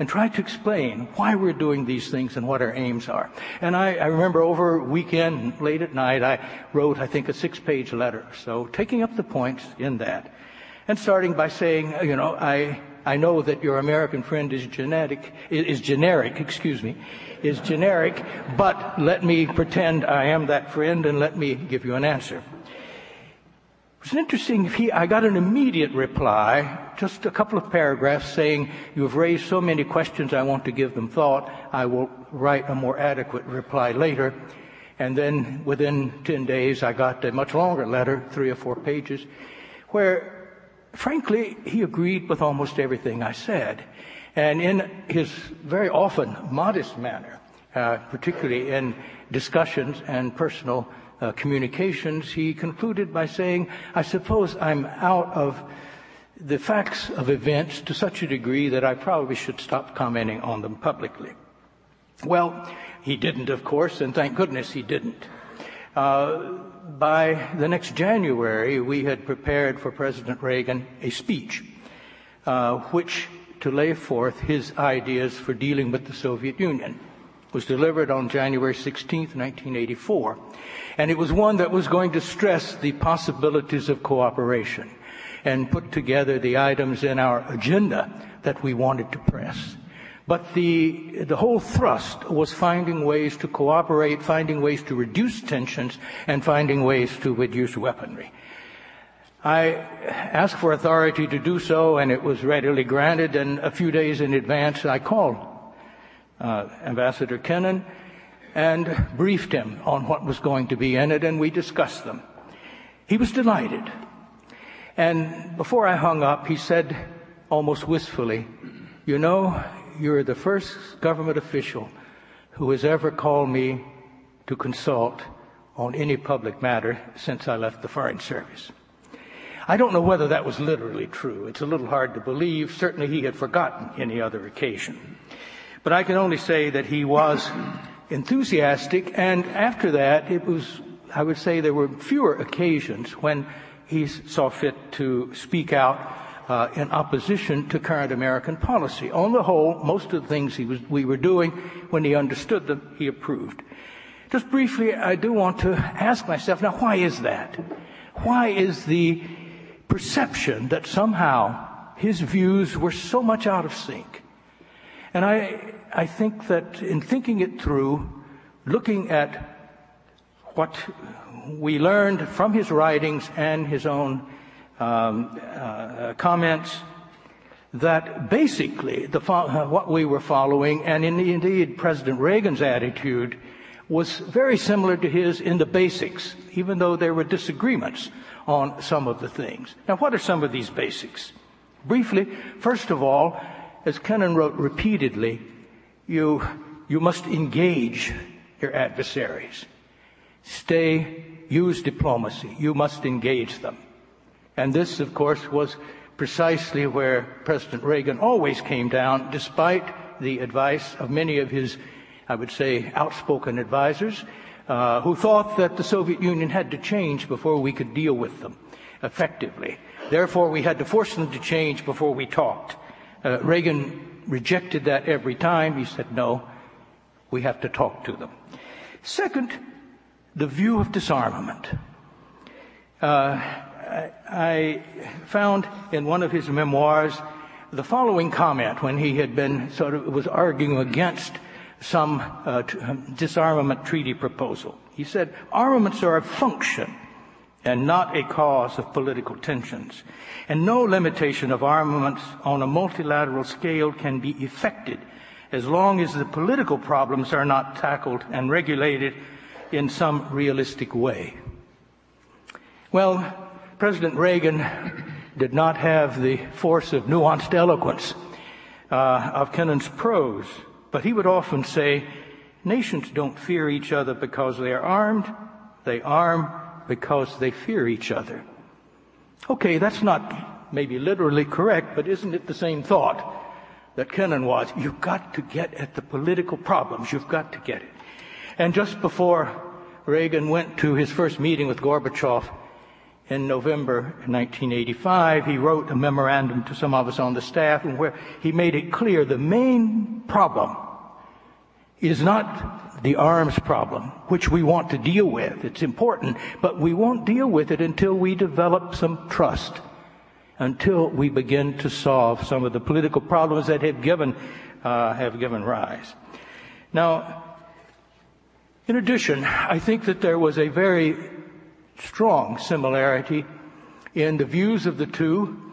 Speaker 4: and try to explain why we're doing these things and what our aims are. And I, I remember over weekend, late at night, I wrote, I think, a six-page letter. So taking up the points in that, and starting by saying, you know, I I know that your American friend is genetic, is generic, excuse me, is generic, but let me pretend I am that friend and let me give you an answer. It was interesting. He, I got an immediate reply, just a couple of paragraphs saying, you have raised so many questions, I want to give them thought. I will write a more adequate reply later. And then within 10 days, I got a much longer letter, three or four pages, where frankly, he agreed with almost everything I said. And in his very often modest manner, uh, particularly in discussions and personal uh, communications, he concluded by saying, I suppose I'm out of the facts of events to such a degree that I probably should stop commenting on them publicly. Well, he didn't, of course, and thank goodness he didn't. Uh, by the next January, we had prepared for President Reagan a speech, uh, which to lay forth his ideas for dealing with the Soviet Union was delivered on January 16, 1984. And it was one that was going to stress the possibilities of cooperation and put together the items in our agenda that we wanted to press. But the, the whole thrust was finding ways to cooperate, finding ways to reduce tensions, and finding ways to reduce weaponry. I asked for authority to do so, and it was readily granted. And a few days in advance, I called uh, Ambassador Kennan and briefed him on what was going to be in it, and we discussed them. He was delighted. And before I hung up, he said almost wistfully, You know, you're the first government official who has ever called me to consult on any public matter since I left the Foreign Service. I don't know whether that was literally true. It's a little hard to believe. Certainly he had forgotten any other occasion. But I can only say that he was enthusiastic, and after that, it was, I would say there were fewer occasions when he saw fit to speak out uh, in opposition to current American policy. On the whole, most of the things was, we were doing, when he understood them, he approved. Just briefly, I do want to ask myself, now why is that? Why is the perception that somehow his views were so much out of sync? And I, I think that in thinking it through, looking at what we learned from his writings and his own um, uh, comments, that basically the, uh, what we were following, and in, indeed President Reagan's attitude, was very similar to his in the basics, even though there were disagreements on some of the things. Now, what are some of these basics? Briefly, first of all, as Kennan wrote repeatedly, you, you must engage your adversaries. Stay, use diplomacy. You must engage them. And this, of course, was precisely where President Reagan always came down, despite the advice of many of his I would say, outspoken advisors uh, who thought that the Soviet Union had to change before we could deal with them effectively. Therefore, we had to force them to change before we talked. Uh, Reagan rejected that every time. He said, no, we have to talk to them. Second, the view of disarmament. Uh, I found in one of his memoirs the following comment when he had been sort of was arguing against some uh, t- disarmament treaty proposal. He said, armaments are a function and not a cause of political tensions. And no limitation of armaments on a multilateral scale can be effected as long as the political problems are not tackled and regulated in some realistic way. Well, President Reagan did not have the force of nuanced eloquence uh, of Kennan's prose. But he would often say, nations don't fear each other because they are armed. They arm because they fear each other. Okay, that's not maybe literally correct, but isn't it the same thought that Kennan was? You've got to get at the political problems. You've got to get it. And just before Reagan went to his first meeting with Gorbachev in November 1985, he wrote a memorandum to some of us on the staff where he made it clear the main problem is not the arms problem, which we want to deal with. It's important, but we won't deal with it until we develop some trust, until we begin to solve some of the political problems that have given, uh, have given rise. Now, in addition, I think that there was a very strong similarity in the views of the two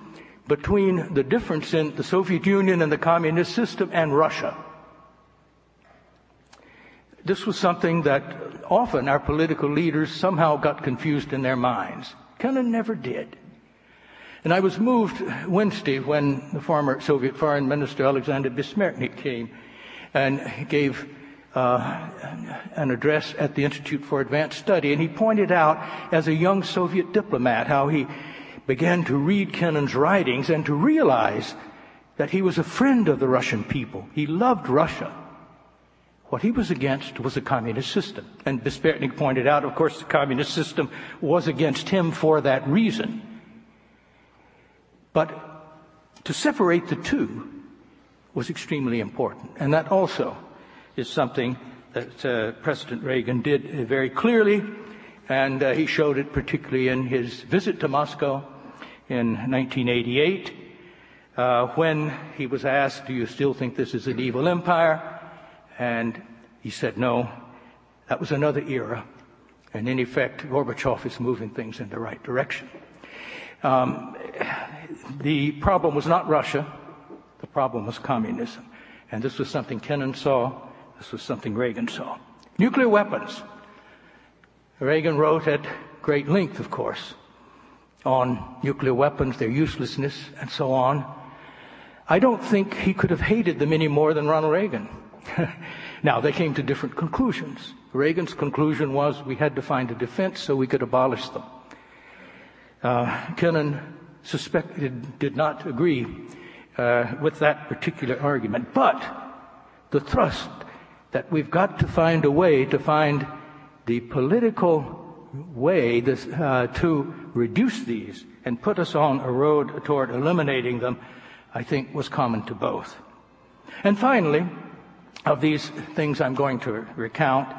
Speaker 4: between the difference in the Soviet Union and the communist system and Russia. This was something that often our political leaders somehow got confused in their minds. Kennan never did. And I was moved Wednesday when the former Soviet Foreign Minister Alexander Bessmertnykh came and gave uh, an address at the Institute for Advanced Study, and he pointed out, as a young Soviet diplomat, how he began to read Kennan's writings and to realize that he was a friend of the Russian people. He loved Russia. What he was against was the communist system. And Bessmertnykh pointed out, of course, the communist system was against him for that reason. But to separate the two was extremely important. And that also is something that uh, President Reagan did very clearly, and uh, he showed it particularly in his visit to Moscow in 1988, uh, when he was asked, "Do you still think this is an evil empire?" And he said, "No, that was another era." And in effect, Gorbachev is moving things in the right direction. Um, the problem was not Russia. The problem was communism. And this was something Kennan saw this was something Reagan saw. Nuclear weapons. Reagan wrote at great length, of course, on nuclear weapons, their uselessness, and so on. I don't think he could have hated them any more than Ronald Reagan. now, they came to different conclusions. Reagan's conclusion was we had to find a defense so we could abolish them. Uh, Kennan suspected, did not agree uh, with that particular argument, but the thrust that we've got to find a way to find the political way this, uh, to reduce these and put us on a road toward eliminating them, I think was common to both. And finally, of these things I'm going to recount,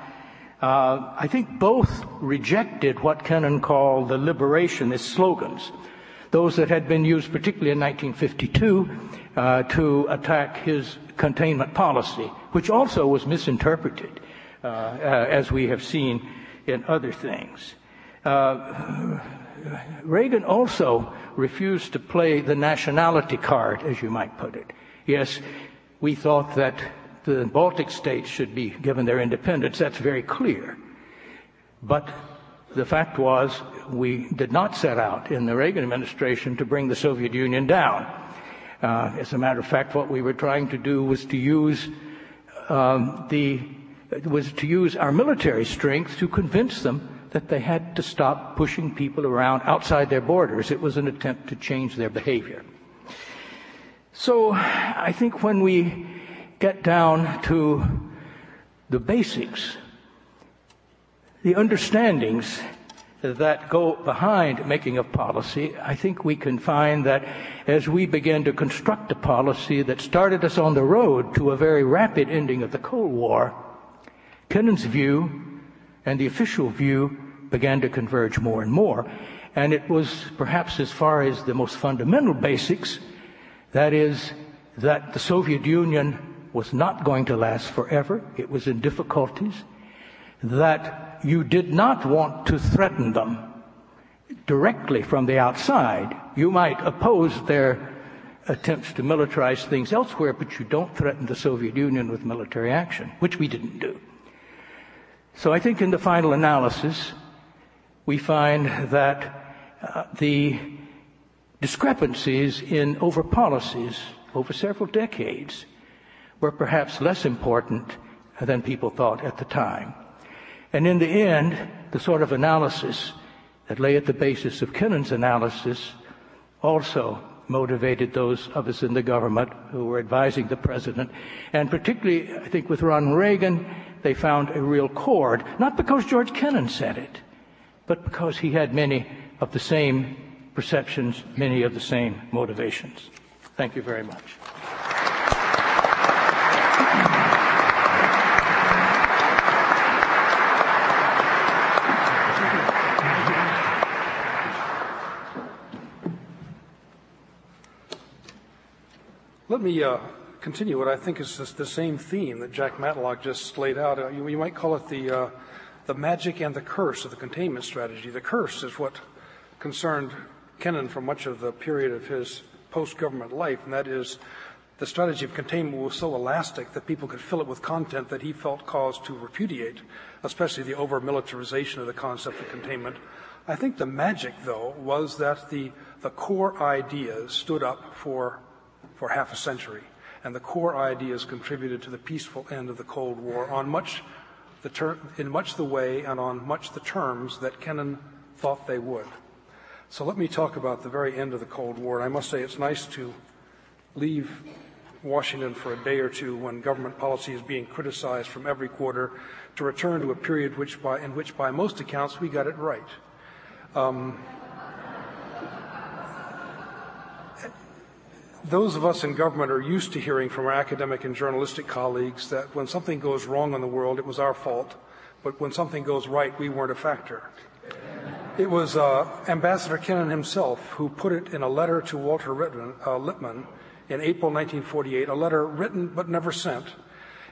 Speaker 4: uh, I think both rejected what Kennan called the liberationist slogans, those that had been used particularly in 1952 uh, to attack his containment policy, which also was misinterpreted, uh, uh, as we have seen in other things. Uh, Reagan also refused to play the nationality card, as you might put it. Yes, we thought that the Baltic states should be given their independence. That's very clear. But the fact was, we did not set out in the Reagan administration to bring the Soviet Union down. Uh, as a matter of fact, what we were trying to do was to use um, the was to use our military strength to convince them that they had to stop pushing people around outside their borders. It was an attempt to change their behavior. So I think when we get down to the basics, the understandings that go behind making of policy, I think we can find that as we began to construct a policy that started us on the road to a very rapid ending of the Cold War, Kennan's view and the official view began to converge more and more. And it was perhaps as far as the most fundamental basics, that is, that the Soviet Union was not going to last forever. It was in difficulties. That you did not want to threaten them directly from the outside. You might oppose their attempts to militarize things elsewhere, but you don't threaten the Soviet Union with military action, which we didn't do. So I think in the final analysis, we find that uh, the discrepancies in over policies over several decades were perhaps less important than people thought at the time. And in the end, the sort of analysis that lay at the basis of Kennan's analysis also motivated those of us in the government who were advising the president. And particularly, I think with Ronald Reagan, they found a real chord, not because George Kennan said it, but because he had many of the same perceptions, many of the same motivations. Thank you very much.
Speaker 5: Let me uh, continue what I think is the same theme that Jack Matlock just laid out. Uh, you, you, might call it the, uh, the magic and the curse of the containment strategy. The curse is what concerned Kennan for much of the period of his post government life, and that is the strategy of containment was so elastic that people could fill it with content that he felt cause to repudiate, especially the over militarization of the concept of containment. I think the magic, though, was that the, the core ideas stood up for for half a century. And the core ideas contributed to the peaceful end of the Cold War on much the ter- in much the way and on much the terms that Kennan thought they would. So let me talk about the very end of the Cold War. And I must say it's nice to leave Washington for a day or two when government policy is being criticized from every quarter to return to a period which by, in which, by most accounts, we got it right. Um, those of us in government are used to hearing from our academic and journalistic colleagues that when something goes wrong in the world, it was our fault, but when something goes right, we weren't a factor. It was uh, Ambassador Kennan himself who put it in a letter to Walter uh, Lippmann in April 1948, a letter written but never sent,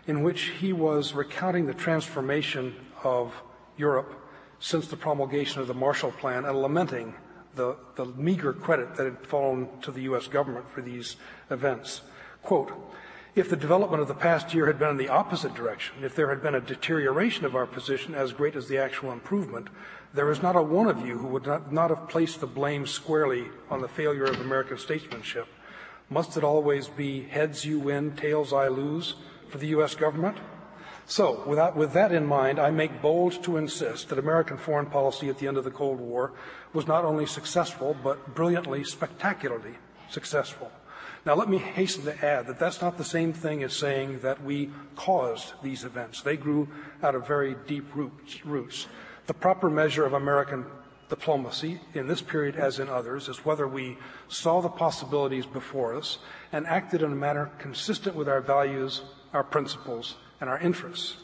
Speaker 5: in which he was recounting the transformation of Europe since the promulgation of the Marshall Plan and lamenting the, the meager credit that had fallen to the U.S. government for these events. Quote, if the development of the past year had been in the opposite direction, if there had been a deterioration of our position as great as the actual improvement, there is not a one of you who would not, not have placed the blame squarely on the failure of American statesmanship. Must it always be heads you win, tails I lose for the U.S. government? So, with that in mind, I make bold to insist that American foreign policy at the end of the Cold War was not only successful, but brilliantly, spectacularly successful. Now, let me hasten to add that that's not the same thing as saying that we caused these events. They grew out of very deep roots. The proper measure of American diplomacy in this period as in others is whether we saw the possibilities before us and acted in a manner consistent with our values, our principles, and our interests.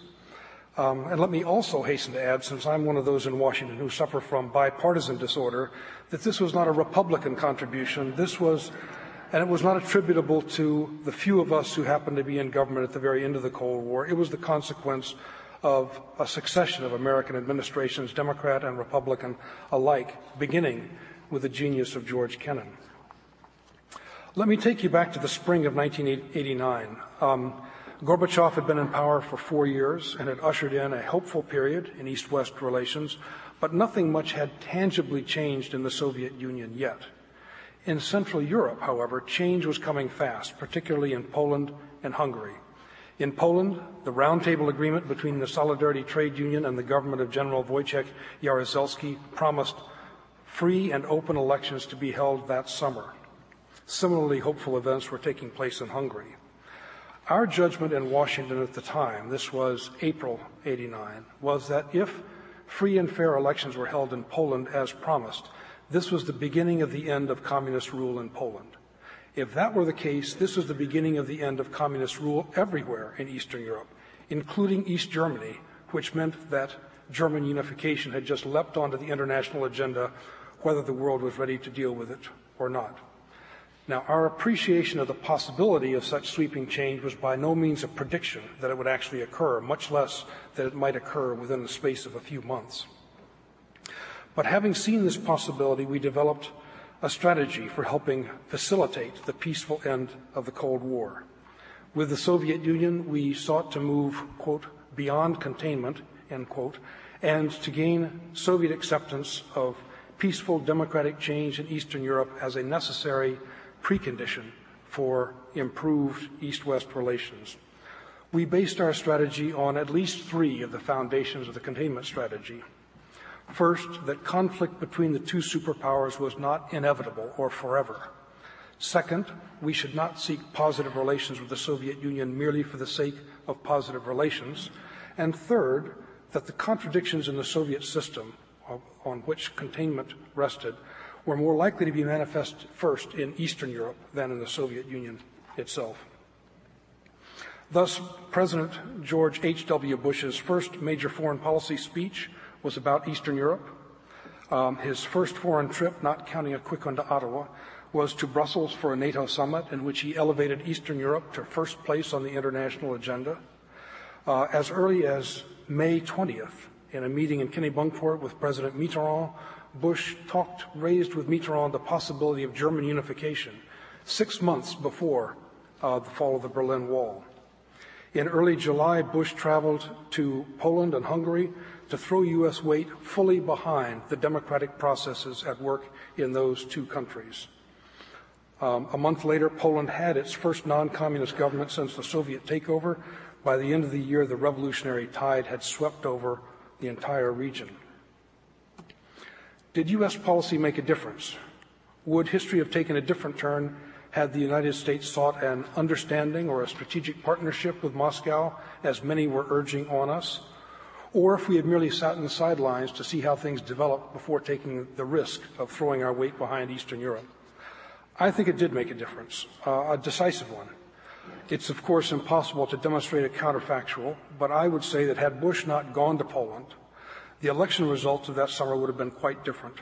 Speaker 5: Um, and let me also hasten to add, since I'm one of those in Washington who suffer from bipartisan disorder, that this was not a Republican contribution. This was, and it was not attributable to the few of us who happened to be in government at the very end of the Cold War. It was the consequence of a succession of American administrations, Democrat and Republican alike, beginning with the genius of George Kennan. Let me take you back to the spring of 1989. Um, Gorbachev had been in power for four years and had ushered in a hopeful period in East West relations, but nothing much had tangibly changed in the Soviet Union yet. In Central Europe, however, change was coming fast, particularly in Poland and Hungary. In Poland, the roundtable agreement between the Solidarity Trade Union and the government of General Wojciech Jaruzelski promised free and open elections to be held that summer. Similarly hopeful events were taking place in Hungary. Our judgment in Washington at the time, this was April 89, was that if free and fair elections were held in Poland as promised, this was the beginning of the end of communist rule in Poland. If that were the case, this was the beginning of the end of communist rule everywhere in Eastern Europe, including East Germany, which meant that German unification had just leapt onto the international agenda, whether the world was ready to deal with it or not. Now, our appreciation of the possibility of such sweeping change was by no means a prediction that it would actually occur, much less that it might occur within the space of a few months. But having seen this possibility, we developed a strategy for helping facilitate the peaceful end of the Cold War. With the Soviet Union, we sought to move, quote, beyond containment, end quote, and to gain Soviet acceptance of peaceful democratic change in Eastern Europe as a necessary precondition for improved East West relations. We based our strategy on at least three of the foundations of the containment strategy. First, that conflict between the two superpowers was not inevitable or forever. Second, we should not seek positive relations with the Soviet Union merely for the sake of positive relations. And third, that the contradictions in the Soviet system on which containment rested were more likely to be manifest first in Eastern Europe than in the Soviet Union itself. Thus, President George H.W. Bush's first major foreign policy speech was about Eastern Europe. Um, his first foreign trip, not counting a quick one to Ottawa, was to Brussels for a NATO summit in which he elevated Eastern Europe to first place on the international agenda. Uh, as early as May 20th, in a meeting in Kennebunkport with President Mitterrand, Bush talked, raised with Mitterrand the possibility of German unification six months before uh, the fall of the Berlin Wall. In early July, Bush traveled to Poland and Hungary to throw U.S. weight fully behind the democratic processes at work in those two countries. Um, a month later, Poland had its first non communist government since the Soviet takeover. By the end of the year, the revolutionary tide had swept over the entire region. Did U.S. policy make a difference? Would history have taken a different turn had the United States sought an understanding or a strategic partnership with Moscow, as many were urging on us? Or if we had merely sat in the sidelines to see how things developed before taking the risk of throwing our weight behind Eastern Europe? I think it did make a difference, uh, a decisive one. It's, of course, impossible to demonstrate a counterfactual, but I would say that had Bush not gone to Poland, the election results of that summer would have been quite different.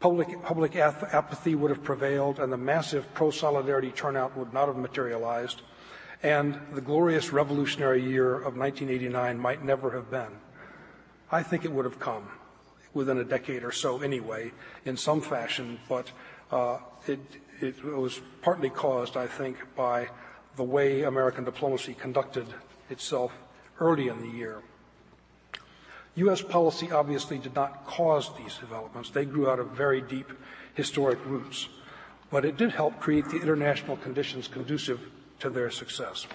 Speaker 5: Public, public apathy would have prevailed, and the massive pro solidarity turnout would not have materialized, and the glorious revolutionary year of 1989 might never have been. I think it would have come within a decade or so anyway, in some fashion, but uh, it, it was partly caused, I think, by the way American diplomacy conducted itself early in the year. U.S. policy obviously did not cause these developments. They grew out of very deep historic roots. But it did help create the international conditions conducive to their success.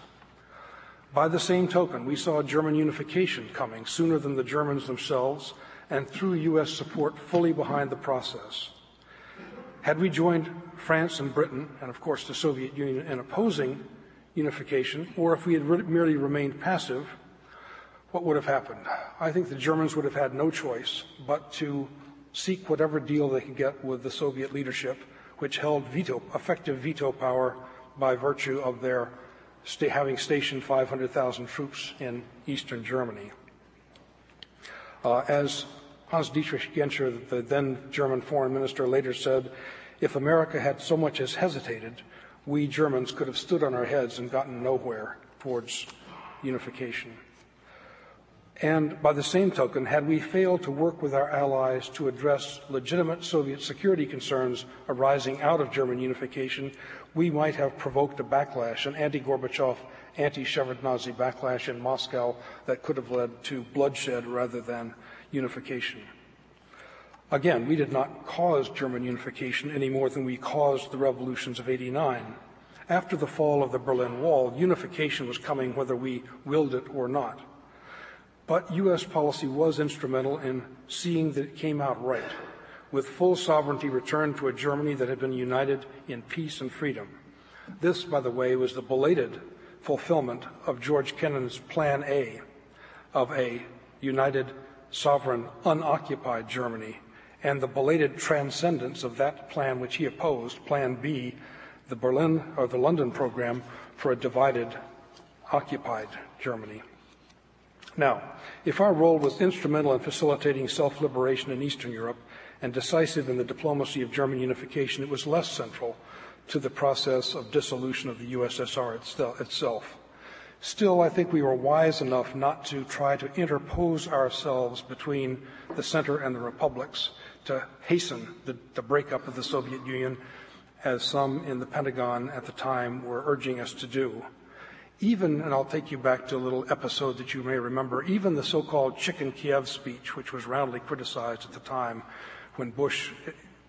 Speaker 5: By the same token, we saw German unification coming sooner than the Germans themselves, and through U.S. support fully behind the process. Had we joined France and Britain, and of course the Soviet Union, in opposing unification, or if we had re- merely remained passive, what would have happened? I think the Germans would have had no choice but to seek whatever deal they could get with the Soviet leadership, which held veto, effective veto power by virtue of their having stationed 500,000 troops in eastern Germany. Uh, as Hans Dietrich Genscher, the then German foreign minister, later said, if America had so much as hesitated, we Germans could have stood on our heads and gotten nowhere towards unification. And by the same token, had we failed to work with our allies to address legitimate Soviet security concerns arising out of German unification, we might have provoked a backlash, an anti Gorbachev, anti Shevardnadze backlash in Moscow that could have led to bloodshed rather than unification. Again, we did not cause German unification any more than we caused the revolutions of 89. After the fall of the Berlin Wall, unification was coming whether we willed it or not. But U.S. policy was instrumental in seeing that it came out right, with full sovereignty returned to a Germany that had been united in peace and freedom. This, by the way, was the belated fulfillment of George Kennan's Plan A of a united, sovereign, unoccupied Germany and the belated transcendence of that plan which he opposed, Plan B, the Berlin or the London program for a divided, occupied Germany. Now, if our role was instrumental in facilitating self liberation in Eastern Europe and decisive in the diplomacy of German unification, it was less central to the process of dissolution of the USSR itself. Still, I think we were wise enough not to try to interpose ourselves between the center and the republics to hasten the, the breakup of the Soviet Union, as some in the Pentagon at the time were urging us to do even, and I'll take you back to a little episode that you may remember, even the so called Chicken Kiev speech, which was roundly criticized at the time when Bush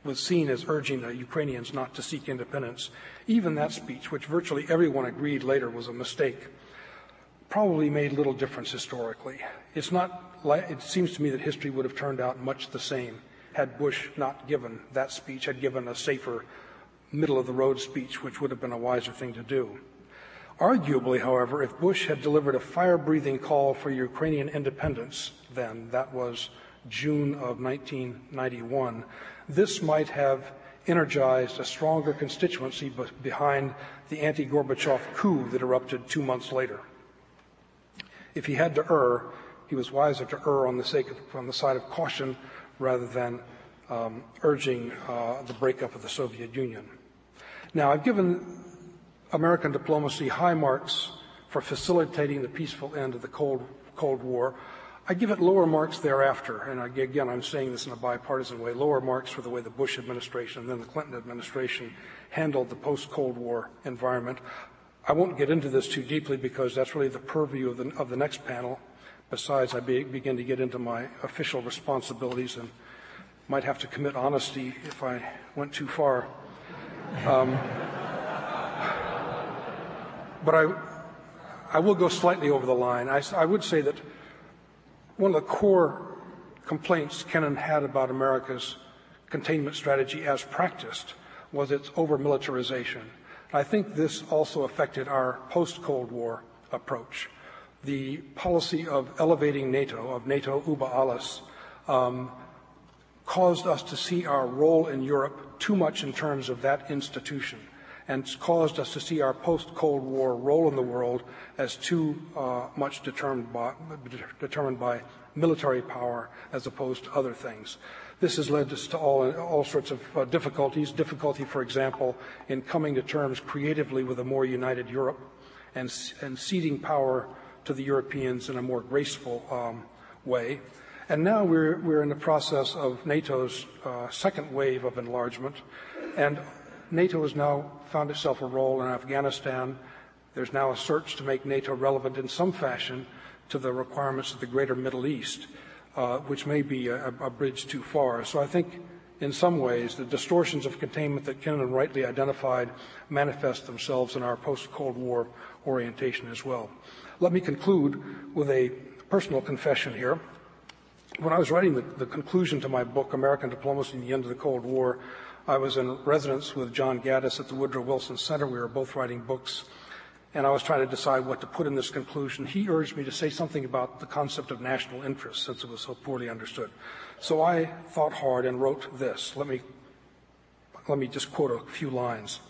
Speaker 5: was seen as urging the Ukrainians not to seek independence, even that speech, which virtually everyone agreed later was a mistake, probably made little difference historically. It's not, it seems to me that history would have turned out much the same had Bush not given that speech, had given a safer, middle of the road speech, which would have been a wiser thing to do. Arguably, however, if Bush had delivered a fire breathing call for Ukrainian independence, then that was June of 1991, this might have energized a stronger constituency behind the anti Gorbachev coup that erupted two months later. If he had to err, he was wiser to err on the, of, on the side of caution rather than um, urging uh, the breakup of the Soviet Union. Now, I've given American diplomacy high marks for facilitating the peaceful end of the Cold, Cold War. I give it lower marks thereafter, and again, I'm saying this in a bipartisan way, lower marks for the way the Bush administration and then the Clinton administration handled the post Cold War environment. I won't get into this too deeply because that's really the purview of the, of the next panel. Besides, I be, begin to get into my official responsibilities and might have to commit honesty if I went too far. Um, but I, I will go slightly over the line. I, I would say that one of the core complaints Kennan had about America's containment strategy as practiced was its over militarization. I think this also affected our post Cold War approach. The policy of elevating NATO, of NATO über alles, um, caused us to see our role in Europe too much in terms of that institution and caused us to see our post-Cold War role in the world as too uh, much determined by, determined by military power as opposed to other things. This has led us to all, all sorts of uh, difficulties. Difficulty, for example, in coming to terms creatively with a more united Europe and, and ceding power to the Europeans in a more graceful um, way. And now we're, we're in the process of NATO's uh, second wave of enlargement. And NATO has now found itself a role in Afghanistan. There's now a search to make NATO relevant in some fashion to the requirements of the greater Middle East, uh, which may be a, a, bridge too far. So I think in some ways the distortions of containment that Kennan rightly identified manifest themselves in our post-Cold War orientation as well. Let me conclude with a personal confession here. When I was writing the, the conclusion to my book, American Diplomacy in the End of the Cold War, I was in residence with John Gaddis at the Woodrow Wilson Center. We were both writing books, and I was trying to decide what to put in this conclusion. He urged me to say something about the concept of national interest, since it was so poorly understood. So I thought hard and wrote this. Let me, let me just quote a few lines.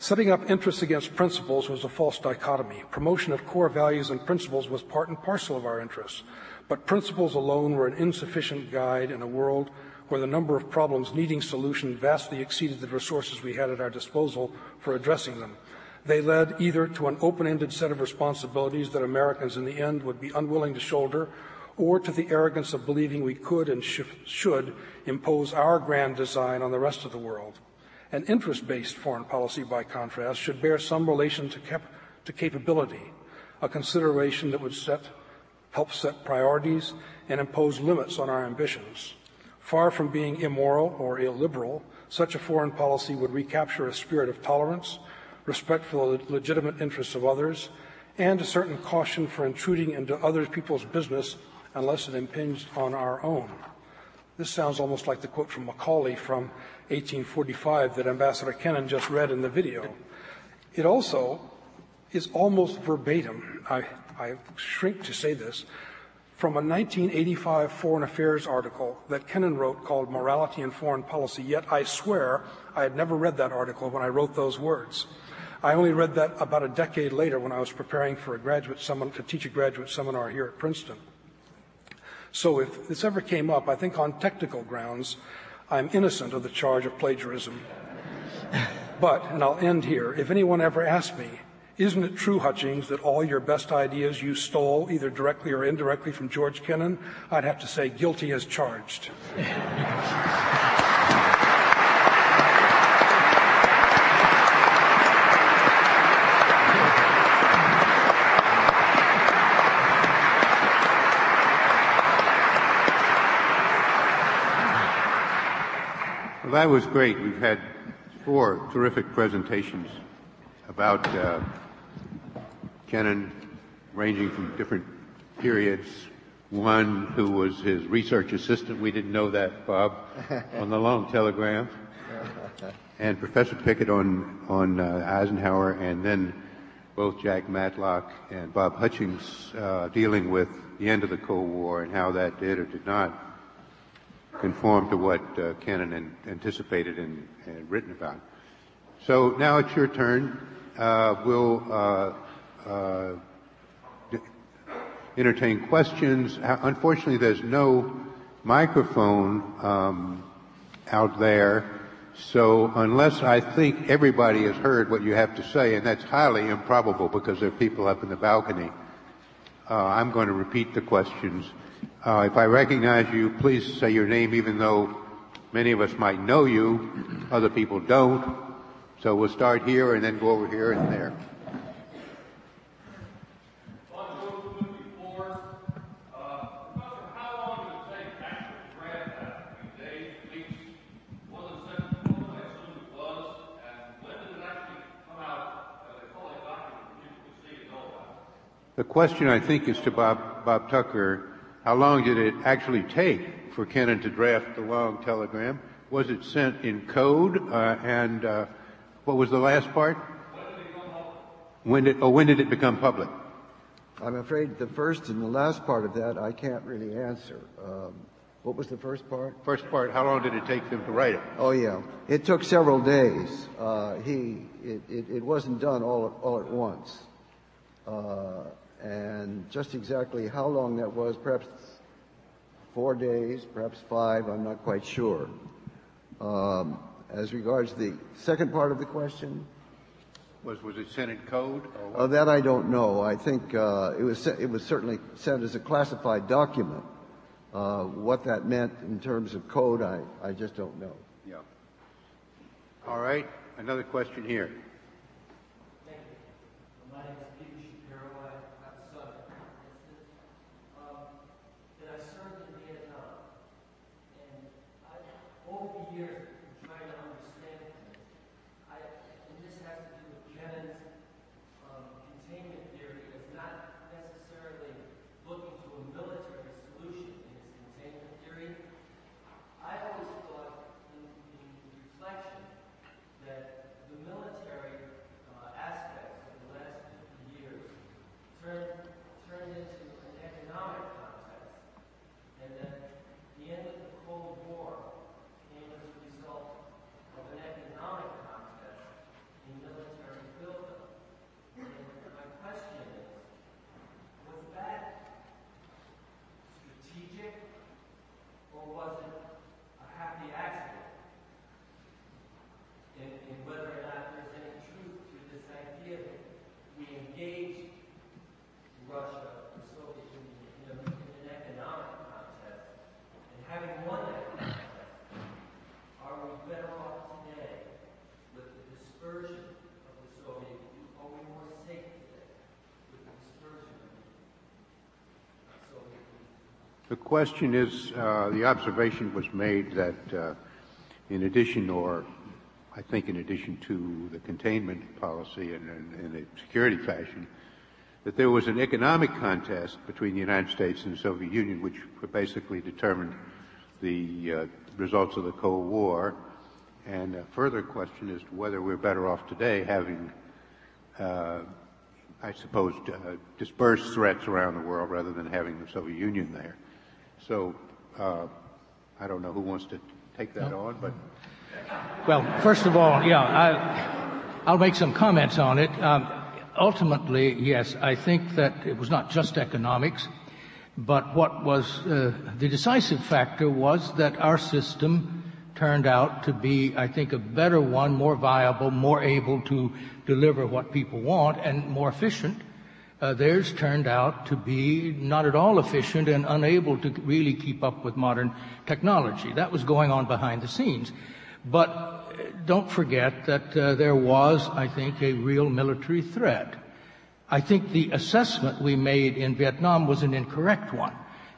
Speaker 5: Setting up interests against principles was a false dichotomy. Promotion of core values and principles was part and parcel of our interests. But principles alone were an insufficient guide in a world where the number of problems needing solution vastly exceeded the resources we had at our disposal for addressing them. They led either to an open ended set of responsibilities that Americans in the end would be unwilling to shoulder, or to the arrogance of believing we could and sh- should impose our grand design on the rest of the world. An interest based foreign policy, by contrast, should bear some relation to, cap- to capability, a consideration that would set, help set priorities and impose limits on our ambitions. Far from being immoral or illiberal, such a foreign policy would recapture a spirit of tolerance, respect for the legitimate interests of others, and a certain caution for intruding into other people's business unless it impinged on our own. This sounds almost like the quote from Macaulay from 1845 that Ambassador Kennan just read in the video. It also is almost verbatim. I, I shrink to say this from a 1985 Foreign Affairs article that Kennan wrote called Morality in Foreign Policy, yet I swear I had never read that article when I wrote those words. I only read that about a decade later when I was preparing for a graduate seminar, to teach a graduate seminar here at Princeton. So if this ever came up, I think on technical grounds, I'm innocent of the charge of plagiarism. But, and I'll end here, if anyone ever asks me, isn't it true, Hutchings, that all your best ideas you stole either directly or indirectly from George Kennan? I'd have to say guilty as charged.
Speaker 1: Well, that was great. We've had four terrific presentations about uh, Kennan, ranging from different periods. One who was his research assistant, we didn't know that, Bob, on the long telegram. And Professor Pickett on, on uh, Eisenhower, and then both Jack Matlock and Bob Hutchings uh, dealing with the end of the Cold War and how that did or did not conform to what uh, Kennan anticipated and, and, written about. So now it's your turn. Uh, we'll uh, uh, entertain questions. Unfortunately, there's no microphone um, out there, so unless I think everybody has heard what you have to say, and that's highly improbable because there are people up in the balcony, uh, I'm going to repeat the questions. Uh, if I recognize you, please say your name, even though many of us might know you, other people don't. So we'll start here and then go over here and there. The question, I think, is to Bob, Bob Tucker. How long did it actually take for Kennan to draft the long telegram? Was it sent in code? Uh, and uh, what was the last part? When did, oh, when did it become public?
Speaker 2: I'm afraid the first and the last part of that I can't really answer. Um, what was the first part?
Speaker 1: First part, how long did it take them to write it?
Speaker 2: Oh yeah, it took several days. Uh, he, it, it, it, wasn't done all, all at once. Uh, and just exactly how long that was, perhaps four days, perhaps five, I'm not quite sure. Um, as regards the second part of the question,
Speaker 1: was was it sent in code?
Speaker 2: Oh, that I don't know. I think uh, it was it was certainly sent as a classified document. Uh, what that meant in terms of code, I I just don't know.
Speaker 1: Yeah. All right. Another question here. years. The question is, uh, the observation was made that uh, in addition, or I think in addition to the containment policy and in a security fashion, that there was an economic contest between the United States and the Soviet Union, which basically determined the uh, results of the Cold War. And a further question is whether we're better off today having uh, I suppose, uh, disperse threats around the world rather than having the Soviet Union there. So uh, I don't know who wants to take that on, but.
Speaker 4: Well, first of all, yeah, I, will make some comments on it. Um, ultimately, yes, I think that it was not just economics, but what was uh, the decisive factor was that our system turned out to be, I think, a better one, more viable, more able to deliver what people want, and more efficient. Uh, theirs turned out to be not at all efficient and unable to really keep up with modern technology. That was going on behind the scenes. But uh, don't forget that uh, there was, I think, a real military threat. I think the assessment we made in Vietnam was an incorrect one.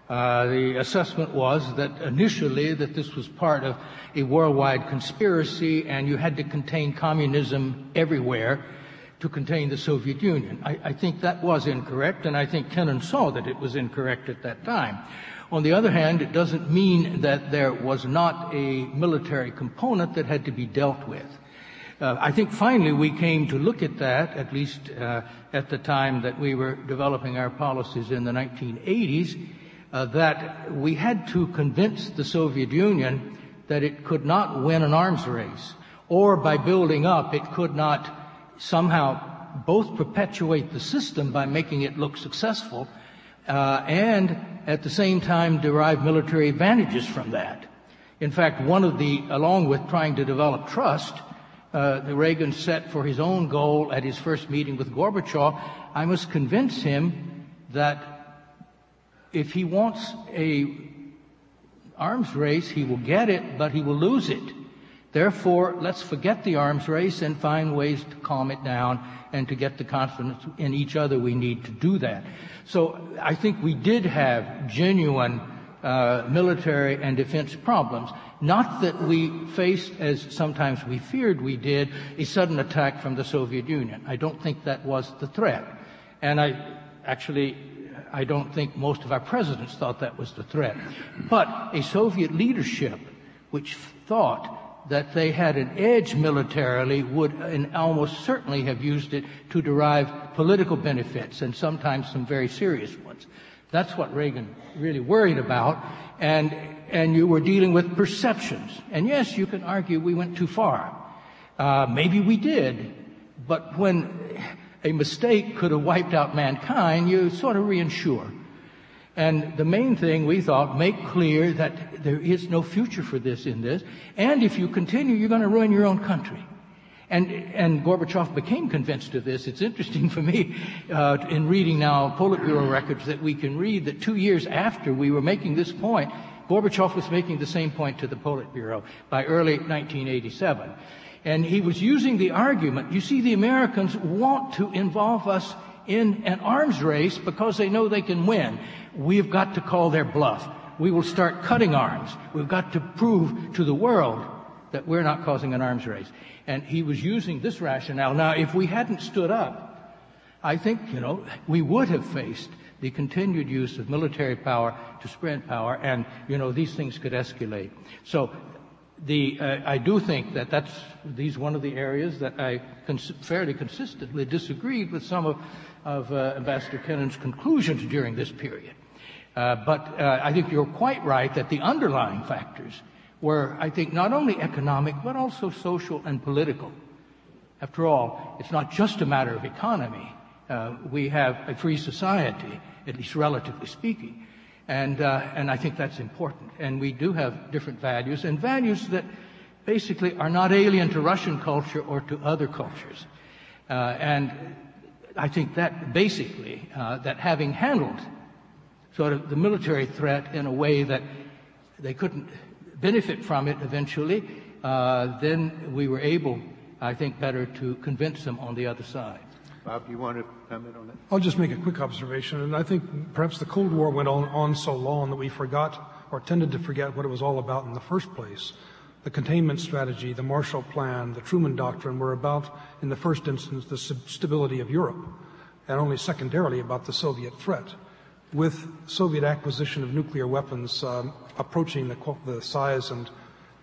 Speaker 4: Uh, the assessment was that initially that this was part of a worldwide conspiracy and you had to contain communism everywhere to contain the Soviet Union. I, I think that was incorrect and I think Kennan saw that it was incorrect at that time. On the other hand, it doesn't mean that there was not a military component that had to be dealt with. Uh, I think finally we came to look at that, at least uh, at the time that we were developing our policies in the 1980s, uh, that we had to convince the Soviet Union that it could not win an arms race, or by building up, it could not somehow both perpetuate the system by making it look successful uh, and at the same time derive military advantages from that. In fact, one of the, along with trying to develop trust, uh, the Reagan set for his own goal at his first meeting with Gorbachev, I must convince him that if he wants a arms race, he will get it, but he will lose it. Therefore, let's forget the arms race and find ways to calm it down and to get the confidence in each other we need to do that. So I think we did have genuine uh, military and defense problems. Not that we faced, as sometimes we feared we did, a sudden attack from the Soviet Union. I don't think that was the threat. And I actually, I don't think most of our presidents thought that was the threat. But a Soviet leadership which thought that they had an edge militarily would and almost certainly have used it to derive political benefits and sometimes some very serious ones. That's what Reagan really worried about. And, and you were dealing with perceptions. And yes, you can argue we went too far. Uh, maybe we did. But when a mistake could have wiped out mankind, you sort of reinsure. And the main thing we thought, make clear that there is no future for this in this. And if you continue, you're going to ruin your own country. And, and Gorbachev became convinced of this. It's interesting for me uh, in reading now Politburo records that we can read that two years after we were making this point, Gorbachev was making the same point to the Politburo by early 1987. And he was using the argument, you see, the Americans want to involve us in an arms race because they know they can win. We've got to call their bluff. We will start cutting arms. We've got to prove to the world that we're not causing an arms race. And he was using this rationale. Now, if we hadn't stood up, I think, you know, we would have faced the continued use of military power to spread power, and, you know, these things could escalate. So the, uh, I do think that that's these one of the areas that I cons- fairly consistently disagreed with some of, of uh, Ambassador Kennan's conclusions during this period. Uh, but uh, I think you're quite right that the underlying factors were, I think, not only economic, but also social and political. After all, it's not just a matter of economy. Uh, we have a free society, at least relatively speaking. And, uh, and I think that's important. And we do have different values, and values that basically are not alien to Russian culture or to other cultures. Uh, and I think that basically, uh, that having handled sort of the military threat in a way that they couldn't benefit from it eventually, uh, then we were able, I think, better to convince them on the other side.
Speaker 1: Bob, do you want to comment on that?
Speaker 5: I'll just make a quick observation, and I think perhaps the Cold War went on, on so long that we forgot or tended to forget what it was all about in the first place. The containment strategy, the Marshall Plan, the Truman Doctrine were about, in the first instance, the stability of Europe, and only secondarily about the Soviet threat with Soviet acquisition of nuclear weapons um, approaching the, the, size and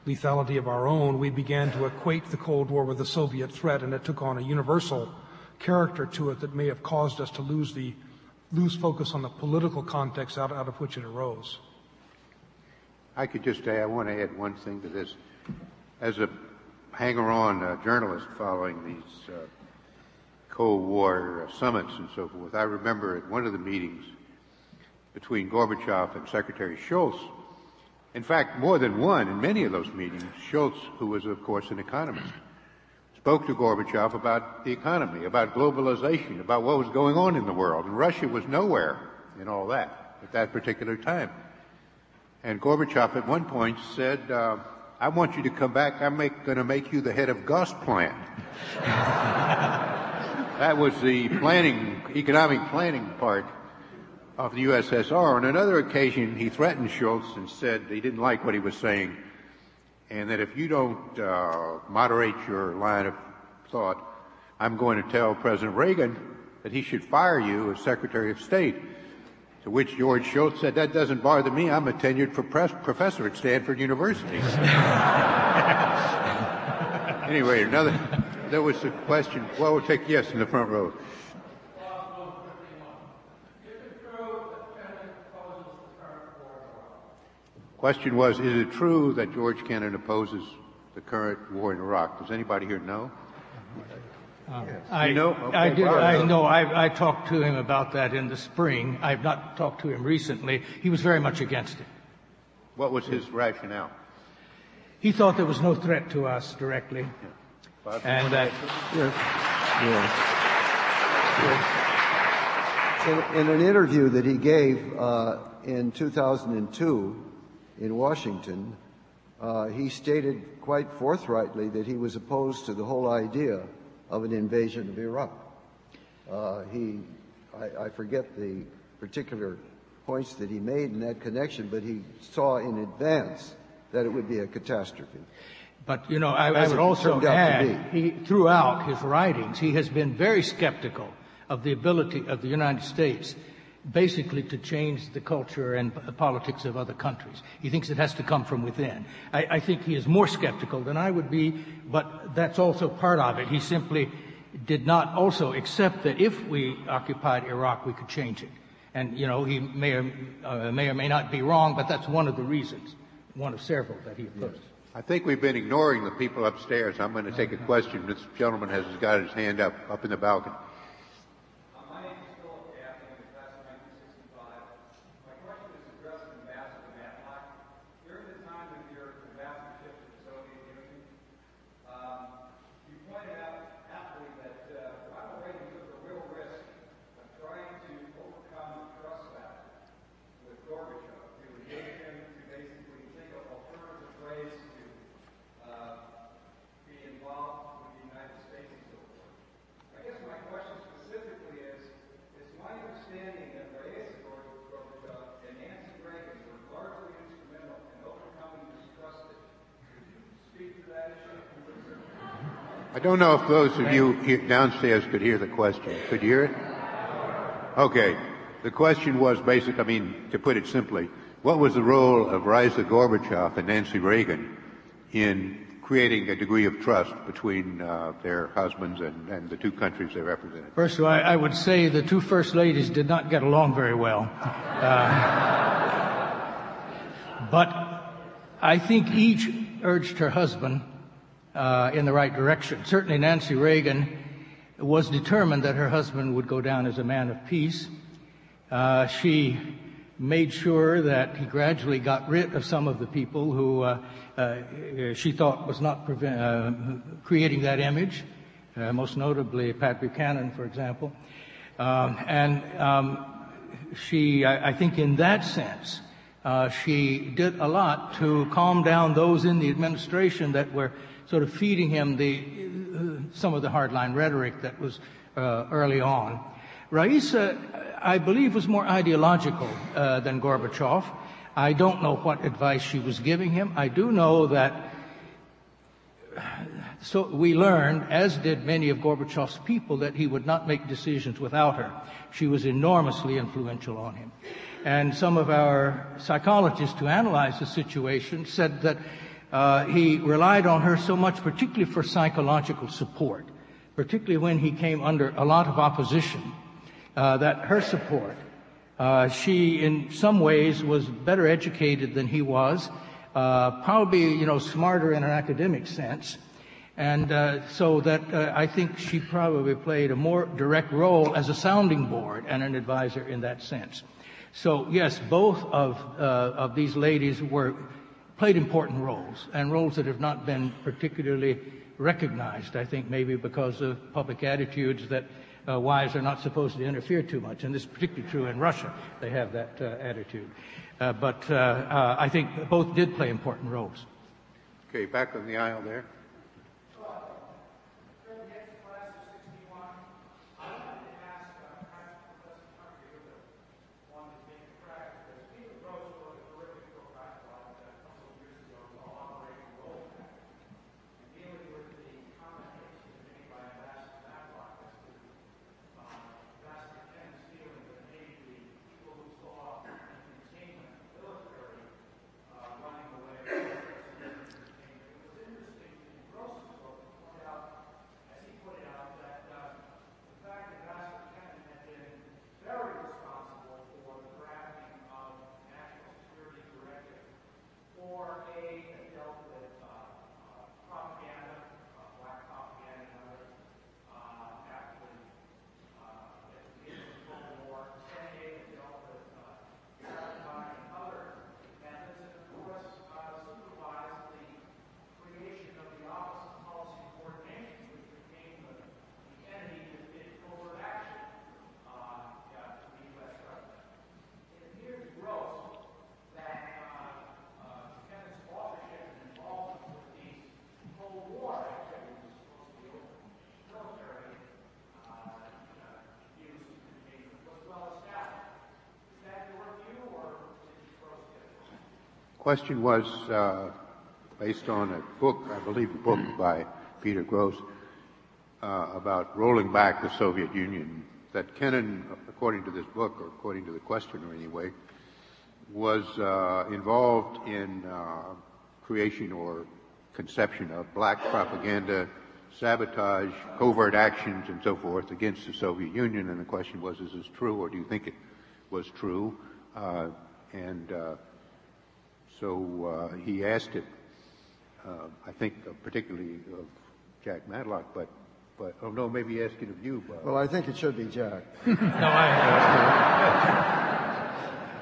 Speaker 5: lethality of our own, we began to equate the Cold War with the Soviet threat, and it took on a universal character to it that may have caused us to lose the lose focus on the political context out, out of which it arose.
Speaker 1: I could just say I want to add one thing to this. As a hanger-on uh, journalist following these uh, Cold War uh, summits and so forth, I remember at one of the meetings between Gorbachev and Secretary Shultz, In fact, more than one in many of those meetings, Shultz, who was of course an economist, spoke to Gorbachev about the economy, about globalization, about what was going on in the world. And Russia was nowhere in all that at that particular time. And Gorbachev at one point said, uh, I want you to come back. I'm going to make you the head of Gus Plant. that was the planning, economic planning part of the USSR. On another occasion, he threatened Shultz and said he didn't like what he was saying and that if you don't uh, moderate your line of thought, I'm going to tell President Reagan that he should fire you as Secretary of State. To which George Shultz said, that doesn't bother me. I'm a tenured professor at Stanford University. anyway, another, there was a question. Well, we'll take yes in the front row. Question was, is it true that George Kennan opposes the current war in Iraq? Does anybody here know?
Speaker 4: Uh, I, you know? Okay, I did. I know. I, I, talked to him about that in the spring. I've not talked to him recently. He was very much against it.
Speaker 1: What was his rationale?
Speaker 4: He thought there was no threat to us directly,
Speaker 2: yeah. and that. In, in, an interview that he gave uh, in 2002, in Washington, uh, he stated quite forthrightly that he was opposed to the whole idea of an invasion of Iraq. Uh, he, I, I, forget the particular points that he made in that connection, but he saw in advance that it would be a catastrophe.
Speaker 4: But you know, I, I would also add, he, throughout his writings, he has been very skeptical of the ability of the United States basically to change the culture and politics of other countries. He thinks it has to come from within. I, I, think he is more skeptical than I would be, but that's also part of it. He simply did not also accept that if we occupied Iraq, we could change it. And, you know, he may or, uh, may, or may not be wrong, but that's one of the reasons, one of several that he opposed. Yes.
Speaker 1: I think we've been ignoring the people upstairs. I'm going to take a question. This gentleman has got his hand up, up in the balcony. I don't know if those of you downstairs could hear the question. Could you hear it? Okay. The question was basic, I mean, to put it simply, what was the role of Raisa Gorbachev and Nancy Reagan in creating a degree of trust between uh, their husbands and, and, the two countries they represented?
Speaker 4: First of all, I, I, would say the two first ladies did not get along very well. Uh, but I think each urged her husband uh, in the right direction. Certainly, Nancy Reagan was determined that her husband would go down as a man of peace. Uh, she made sure that he gradually got rid of some of the people who uh, uh she thought was not prevent, uh, creating that image, uh, most notably Pat Buchanan, for example. Um, and um, she, I, I, think, in that sense, she did a lot to calm down those in the administration that were sort of feeding him the, uh, some of the hardline rhetoric that was uh, early on. Raisa, I believe, was more ideological uh, than Gorbachev. I don't know what advice she was giving him. I do know that so we learned, as did many of Gorbachev's people, that he would not make decisions without her. She was enormously influential on him. And some of our psychologists who analyzed the situation said that uh, he relied on her so much, particularly for psychological support, particularly when he came under a lot of opposition, uh, that her support, uh, she in some ways was better educated than he was, uh, probably you know smarter in an academic sense, and uh, so that uh, I think she probably played a more direct role as a sounding board and an advisor in that sense. So yes, both of uh, of these ladies were played important roles and roles that have not been particularly recognized. I think maybe because of public attitudes that uh, wives are not supposed to interfere too much, and this is particularly true in Russia. They have that uh, attitude. Uh, but uh, uh, I think both did play important roles.
Speaker 6: Okay, back on the aisle there. Question was uh, based on a book, I believe, a book by Peter Grose, uh, about rolling back the Soviet Union. That Kennan, according to this book, or according to the questioner anyway, was uh, involved in uh, creation or conception of black propaganda, sabotage, covert actions, and so forth against the Soviet Union. And the question was, is this true, or do you think it was true? Uh, and uh, so uh, he asked it, uh, I think uh, particularly of Jack Matlock, but, but, oh no, maybe he asked it of you, Bob.
Speaker 2: Well, I think it should be Jack.
Speaker 4: no, I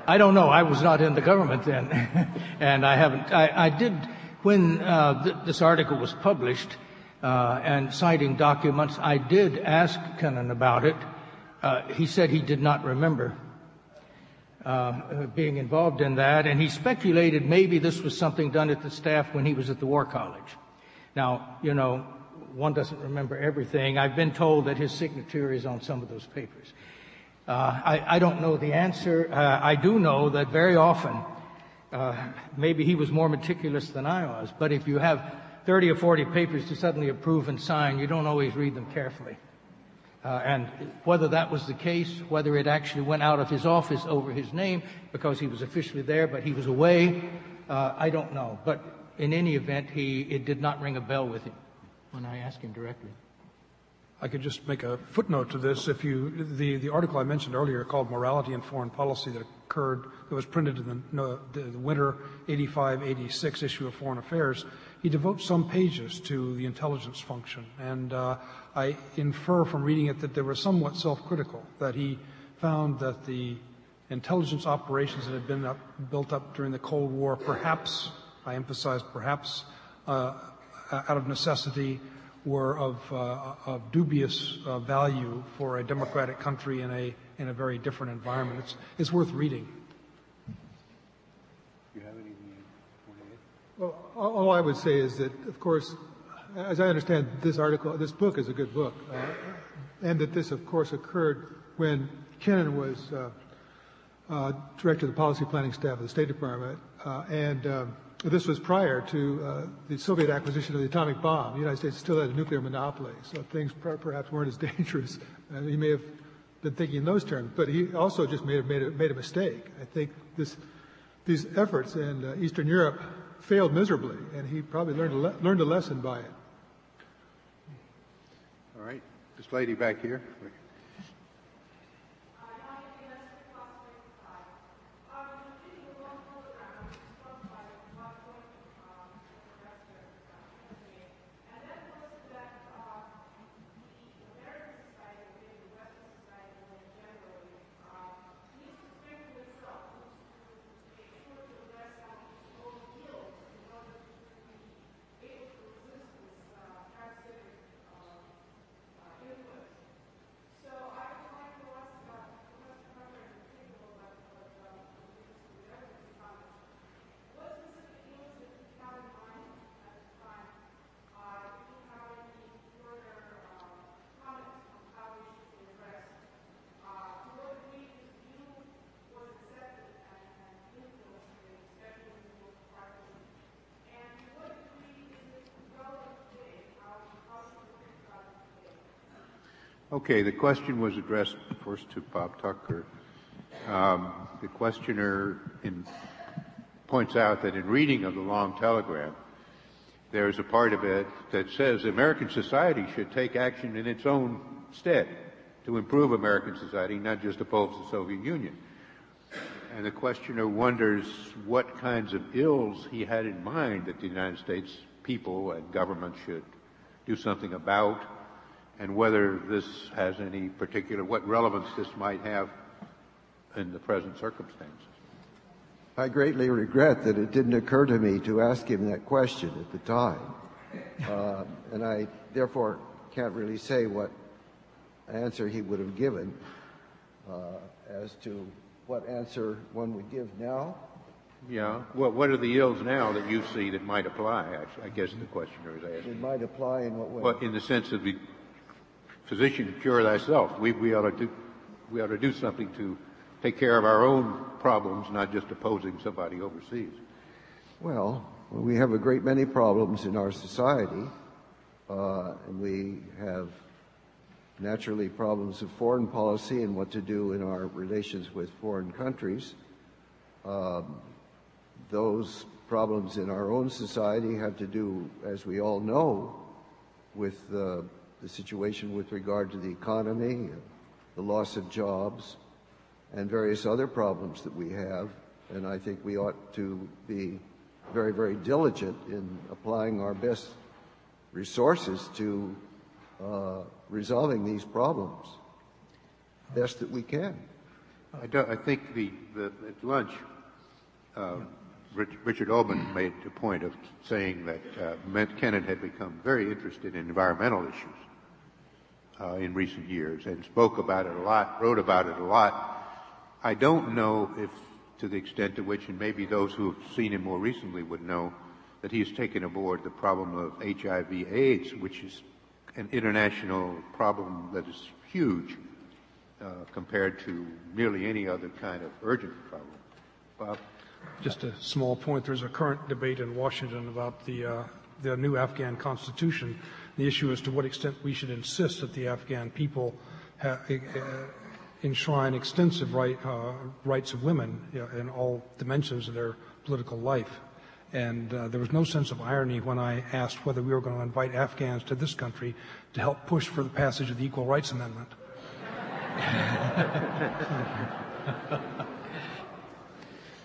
Speaker 4: I don't know. I was not in the government then, and I haven't. I, I did when uh, th- this article was published uh, and citing documents. I did ask Kennan about it. Uh, he said he did not remember. Uh, being involved in that, and he speculated maybe this was something done at the staff when he was at the War College. Now, you know, one doesn't remember everything. I've been told that his signature is on some of those papers. Uh, I, I, don't know the answer. Uh, I do know that very often, uh, maybe he was more meticulous than I was, but if you have 30 or 40 papers to suddenly approve and sign, you don't always read them carefully. Uh, and whether that was the case, whether it actually went out of his office over his name because he was officially there but he was away, uh, I don't know. But in any event, he, it did not ring a bell with him when I asked him directly.
Speaker 5: I could just make a footnote to this. If you, the, the article I mentioned earlier called Morality in Foreign Policy that occurred, that was printed in the, no, the, the winter 85-86 issue of Foreign Affairs, he devotes some pages to the intelligence function. And uh, I infer from reading it that they were somewhat self-critical, that he found that the intelligence operations that had been up, built up during the Cold War, perhaps, I emphasize perhaps, uh, out of necessity, were of, uh, of dubious uh, value for a democratic country in a, in a very different environment. It's, it's worth reading. You have any?
Speaker 3: Well, all I would say is that, of course, as I understand this article, this book is a good book, uh, and that this, of course, occurred when Kennan was uh, uh, director of the policy planning staff of the State Department, uh, and um, this was prior to uh, the Soviet acquisition of the atomic bomb. The United States still had a nuclear monopoly, so things per- perhaps weren't as dangerous. he may have been thinking in those terms, but he also just made, made, a, made a mistake. I think this, these efforts in uh, Eastern Europe failed miserably, and he probably learned a, le- learned a lesson by it.
Speaker 1: Right. This lady back here. Okay, the question was addressed first to Bob Tucker. Um, the questioner in, points out that in reading of the long telegram, there's a part of it that says American society should take action in its own stead to improve American society, not just oppose the Soviet Union. And the questioner wonders what kinds of ills he had in mind that the United States people and government should do something about and whether this has any particular, what relevance this might have in the present circumstances.
Speaker 2: I greatly regret that it didn't occur to me to ask him that question at the time. Uh, and I therefore can't really say what answer he would have given uh, as to what answer one would give now.
Speaker 1: Yeah. Well, what are the ills now that you see that might apply? I, guess the questioner is asking.
Speaker 2: It might apply in what way?
Speaker 1: Well, in the sense of the physician cure thyself. We, we ought to do, we ought to do something to take care of our own problems, not just opposing somebody overseas.
Speaker 2: Well, we have a great many problems in our society, uh, and we have naturally problems of foreign policy and what to do in our relations with foreign countries. Um, those problems in our own society have to do, as we all know, with uh, the situation with regard to the economy, the loss of jobs, and various other problems that we have. And I think we ought to be very, very diligent in applying our best resources to uh, resolving these problems best that we can.
Speaker 1: I, I think the, the, at lunch, uh, Richard Obin made a point of saying that uh, had become very interested in environmental issues uh, in recent years and spoke about it a lot, wrote about it a lot. I don't know if, to the extent to which, and maybe those who have seen him more recently would know, that he has taken aboard the problem of HIV/AIDS, which is an international problem that is huge uh, compared to nearly any other kind of urgent problem. Bob?
Speaker 5: Just a small point. There's a current debate in Washington about the uh, the new Afghan constitution the issue as to what extent we should insist that the Afghan people ha- enshrine extensive right, uh, rights of women you know, in all dimensions of their political life. And uh, there was no sense of irony when I asked whether we were going to invite Afghans to this country to help push for the passage of the Equal Rights Amendment.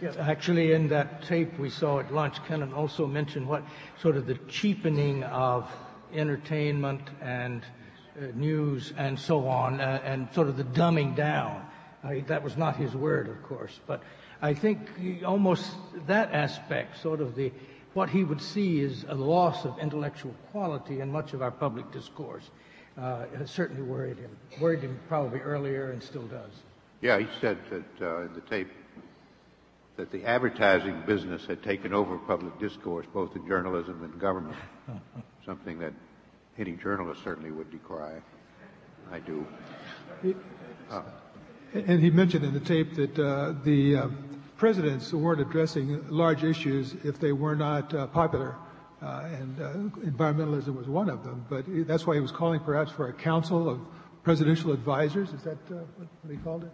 Speaker 4: Yeah, actually, in that tape we saw at lunch, Kennan also mentioned what sort of the cheapening of entertainment and uh, news and so on, uh, and sort of the dumbing down. that was not his word, of course, but I think almost that aspect, sort of the what he would see is a loss of intellectual quality in much of our public discourse. Uh, certainly worried him. Worried him probably earlier and still does.
Speaker 1: Yeah, he said that uh, in the tape that the advertising business had taken over public discourse, both in journalism and government. Something that any journalist certainly would decry. I do.
Speaker 3: Uh, and he mentioned in the tape that uh, the uh, presidents weren't addressing large issues if they were not uh, popular. Uh, and uh, environmentalism was one of them. But that's why he was calling perhaps for a council of presidential advisors. Is that what he called it?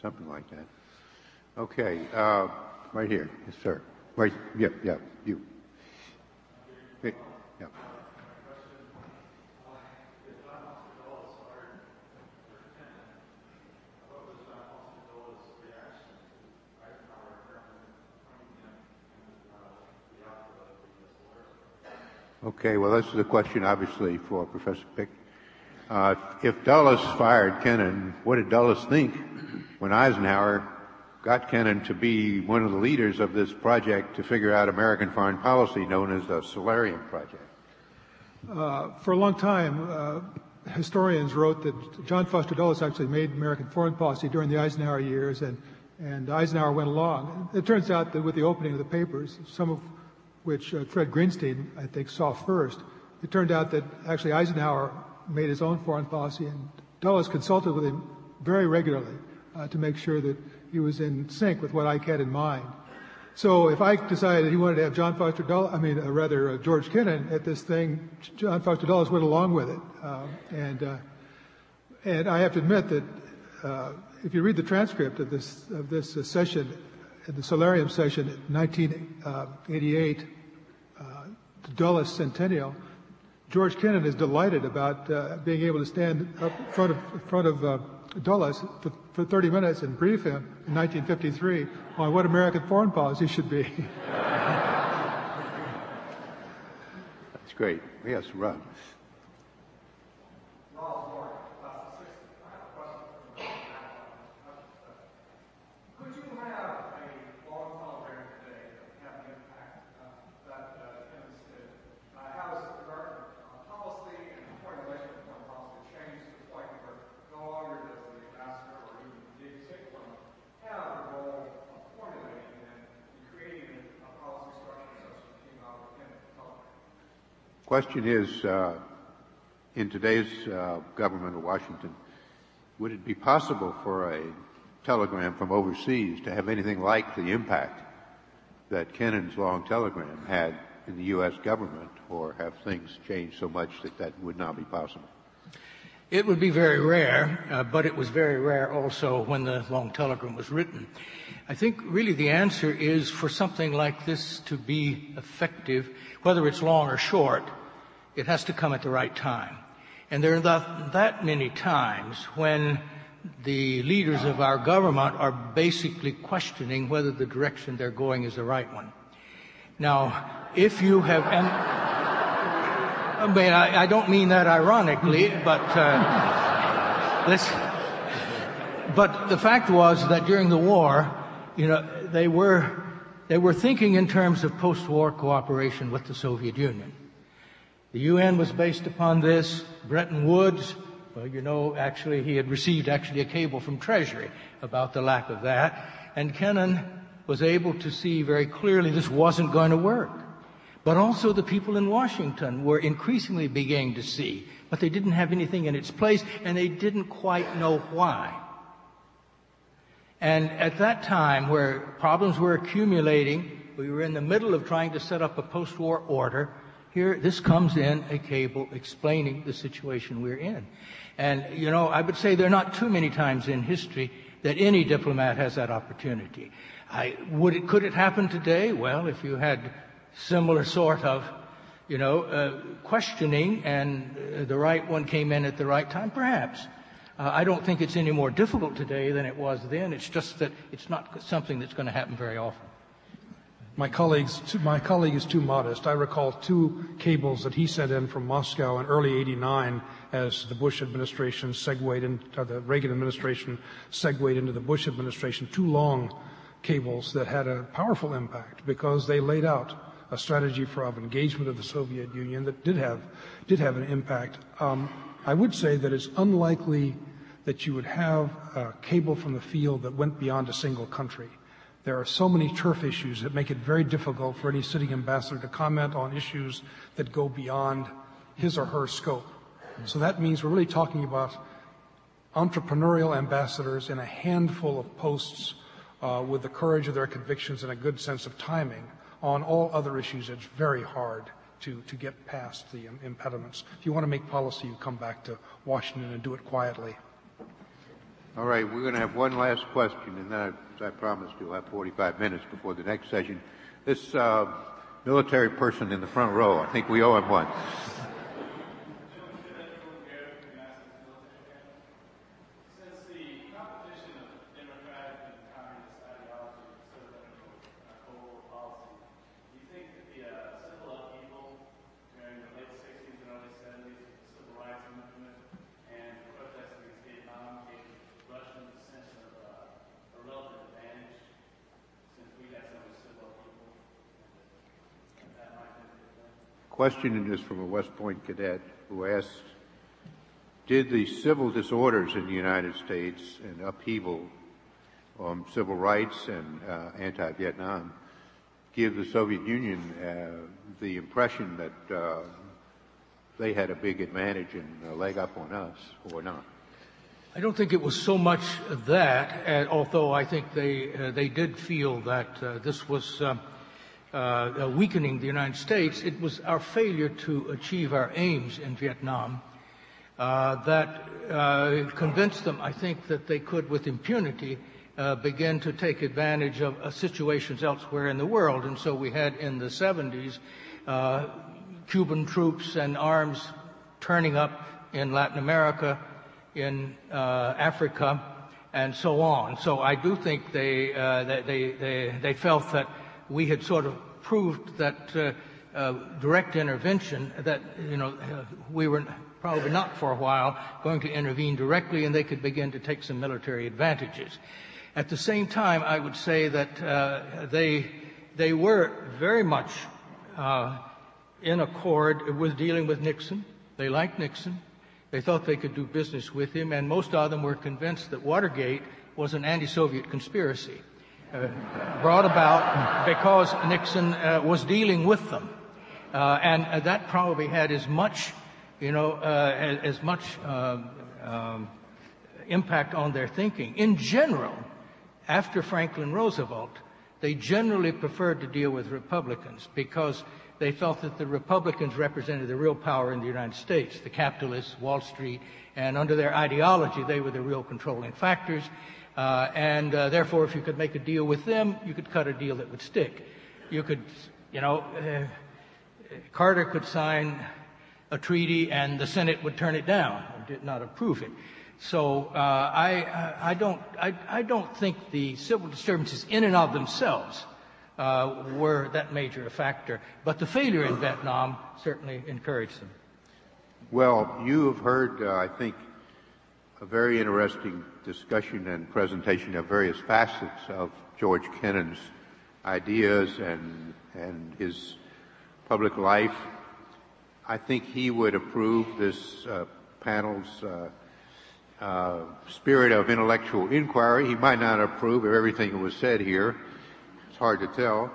Speaker 1: Something like that. Okay, uh, right here, yes, sir. Right, yeah, yeah, you. Okay, well, this is a question obviously for Professor Pick. Uh, if Dulles fired Kennan, what did Dulles think when Eisenhower got Kennan to be one of the leaders of this project to figure out American foreign policy known as the Solarium Project?
Speaker 3: Uh, for a long time, uh, historians wrote that John Foster Dulles actually made American foreign policy during the Eisenhower years, and, and Eisenhower went along. It turns out that with the opening of the papers, some of which uh, Fred Greenstein, I think, saw first, it turned out that actually Eisenhower made his own foreign policy, and Dulles consulted with him very regularly uh, to make sure that he was in sync with what Ike had in mind. So if Ike decided he wanted to have John Foster Dulles, I mean, uh, rather uh, George Kennan at this thing, John Foster Dulles went along with it, uh, and uh, and I have to admit that uh, if you read the transcript of this of this session, the Solarium session, in 1988, the Dulles Centennial George Kennan is delighted about uh, being able to stand up in front of, in front of uh, Dulles for, for 30 minutes and brief him in 1953 on what American foreign policy should be.
Speaker 1: That's great. Yes, Rob. Question is, uh, in today's uh, government of Washington, would it be possible for a telegram from overseas to have anything like the impact that Kennan's long telegram had in the U.S. government, or have things changed so much that that would not be possible?
Speaker 4: It would be very rare, uh, but it was very rare also when the long telegram was written. I think really the answer is for something like this to be effective, whether it's long or short, it has to come at the right time. And there are that, that many times when the leaders of our government are basically questioning whether the direction they're going is the right one. Now, if you have, and I mean, I, I don't mean that ironically, but uh, this, but the fact was that during the war, you know, they were they were thinking in terms of post-war cooperation with the Soviet Union. The UN was based upon this. Bretton Woods, well, you know, actually, he had received actually a cable from Treasury about the lack of that. And Kennan was able to see very clearly this wasn't going to work. But also the people in Washington were increasingly beginning to see, but they didn't have anything in its place and they didn't quite know why. And at that time where problems were accumulating, we were in the middle of trying to set up a post-war order here, this comes in a cable explaining the situation we're in. And, you know, I would say there are not too many times in history that any diplomat has that opportunity. I, would it, could it happen today? Well, if you had similar sort of, you know, uh, questioning and uh, the right one came in at the right time, perhaps. Uh, I don't think it's any more difficult today than it was then. It's just that it's not something that's going to happen very often.
Speaker 5: My, colleagues, my colleague is too modest. I recall two cables that he sent in from Moscow in early 89 as the Bush administration segued into the Reagan administration segued into the Bush administration. Two long cables that had a powerful impact because they laid out a strategy for of engagement of the Soviet Union that did have, did have an impact. Um, I would say that it's unlikely that you would have a cable from the field that went beyond a single country. There are so many turf issues that make it very difficult for any sitting ambassador to comment on issues that go beyond his or her scope. So that means we're really talking about entrepreneurial ambassadors in a handful of posts uh, with the courage of their convictions and a good sense of timing. On all other issues, it's very hard to, to get past the impediments. If you want to make policy, you come back to Washington and do it quietly.
Speaker 1: All right, we're going to have one last question, and then, as I promised, you'll have 45 minutes before the next session. This uh, military person in the front row, I think we owe him one. Question is from a West Point cadet who asked, did the civil disorders in the United States and upheaval on civil rights and uh, anti-Vietnam give the Soviet Union uh, the impression that uh, they had a big advantage and a leg up on us, or not?
Speaker 4: I don't think it was so much that, although I think they uh, they did feel that uh, this was uh, uh, weakening the United States. It was our failure to achieve our aims in Vietnam uh, that convinced them, I think, that they could, with impunity, begin to take advantage of situations elsewhere in the world. And so we had in the 70s Cuban troops and arms turning up in Latin America in uh, Africa, and so on. So I do think they, uh, they, they, they, felt that we had sort of proved that uh, uh direct intervention, that, you know, we were probably not for a while going to intervene directly and they could begin to take some military advantages. At the same time, I would say that uh, they, they were very much in accord with dealing with Nixon. They liked Nixon. They thought they could do business with him, and most of them were convinced that Watergate was an anti-Soviet conspiracy brought about because Nixon uh, was dealing with them. Uh, and uh, that probably had as much, you know, uh, as, much um, impact on their thinking. In general, after Franklin Roosevelt, they generally preferred to deal with Republicans because they felt that the Republicans represented the real power in the United States, the capitalists, Wall Street, and under their ideology, they were the real controlling factors. Uh, and uh, therefore, if you could make a deal with them, you could cut a deal that would stick. You could, you know, uh, Carter could sign a treaty and the Senate would turn it down or did not approve it. So uh, I, I, don't, I, I don't think the civil disturbances in and of themselves uh, were that major a factor. But the failure in Vietnam certainly encouraged them.
Speaker 1: Well, you have heard, uh, I think, a very interesting discussion and presentation of various facets of George Kennan's ideas and, and his public life. I think he would approve this uh, panel's uh, uh, spirit of intellectual inquiry. He might not approve of everything that was said here It's hard to tell.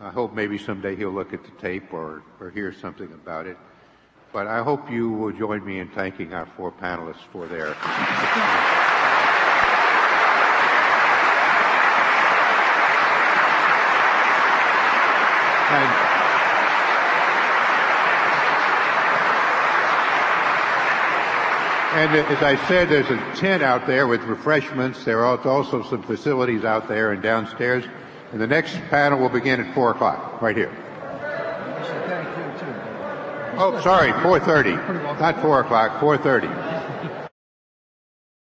Speaker 1: I hope maybe someday he'll look at the tape or, or hear something about it. But I hope you will join me in thanking our four panelists for their. and, And as I said, there's a tent out there with refreshments. There are also some facilities out there and downstairs. And the next panel will begin at 4 o'clock, right here. Oh, sorry, 4.30. Not 4 o'clock, 4.30.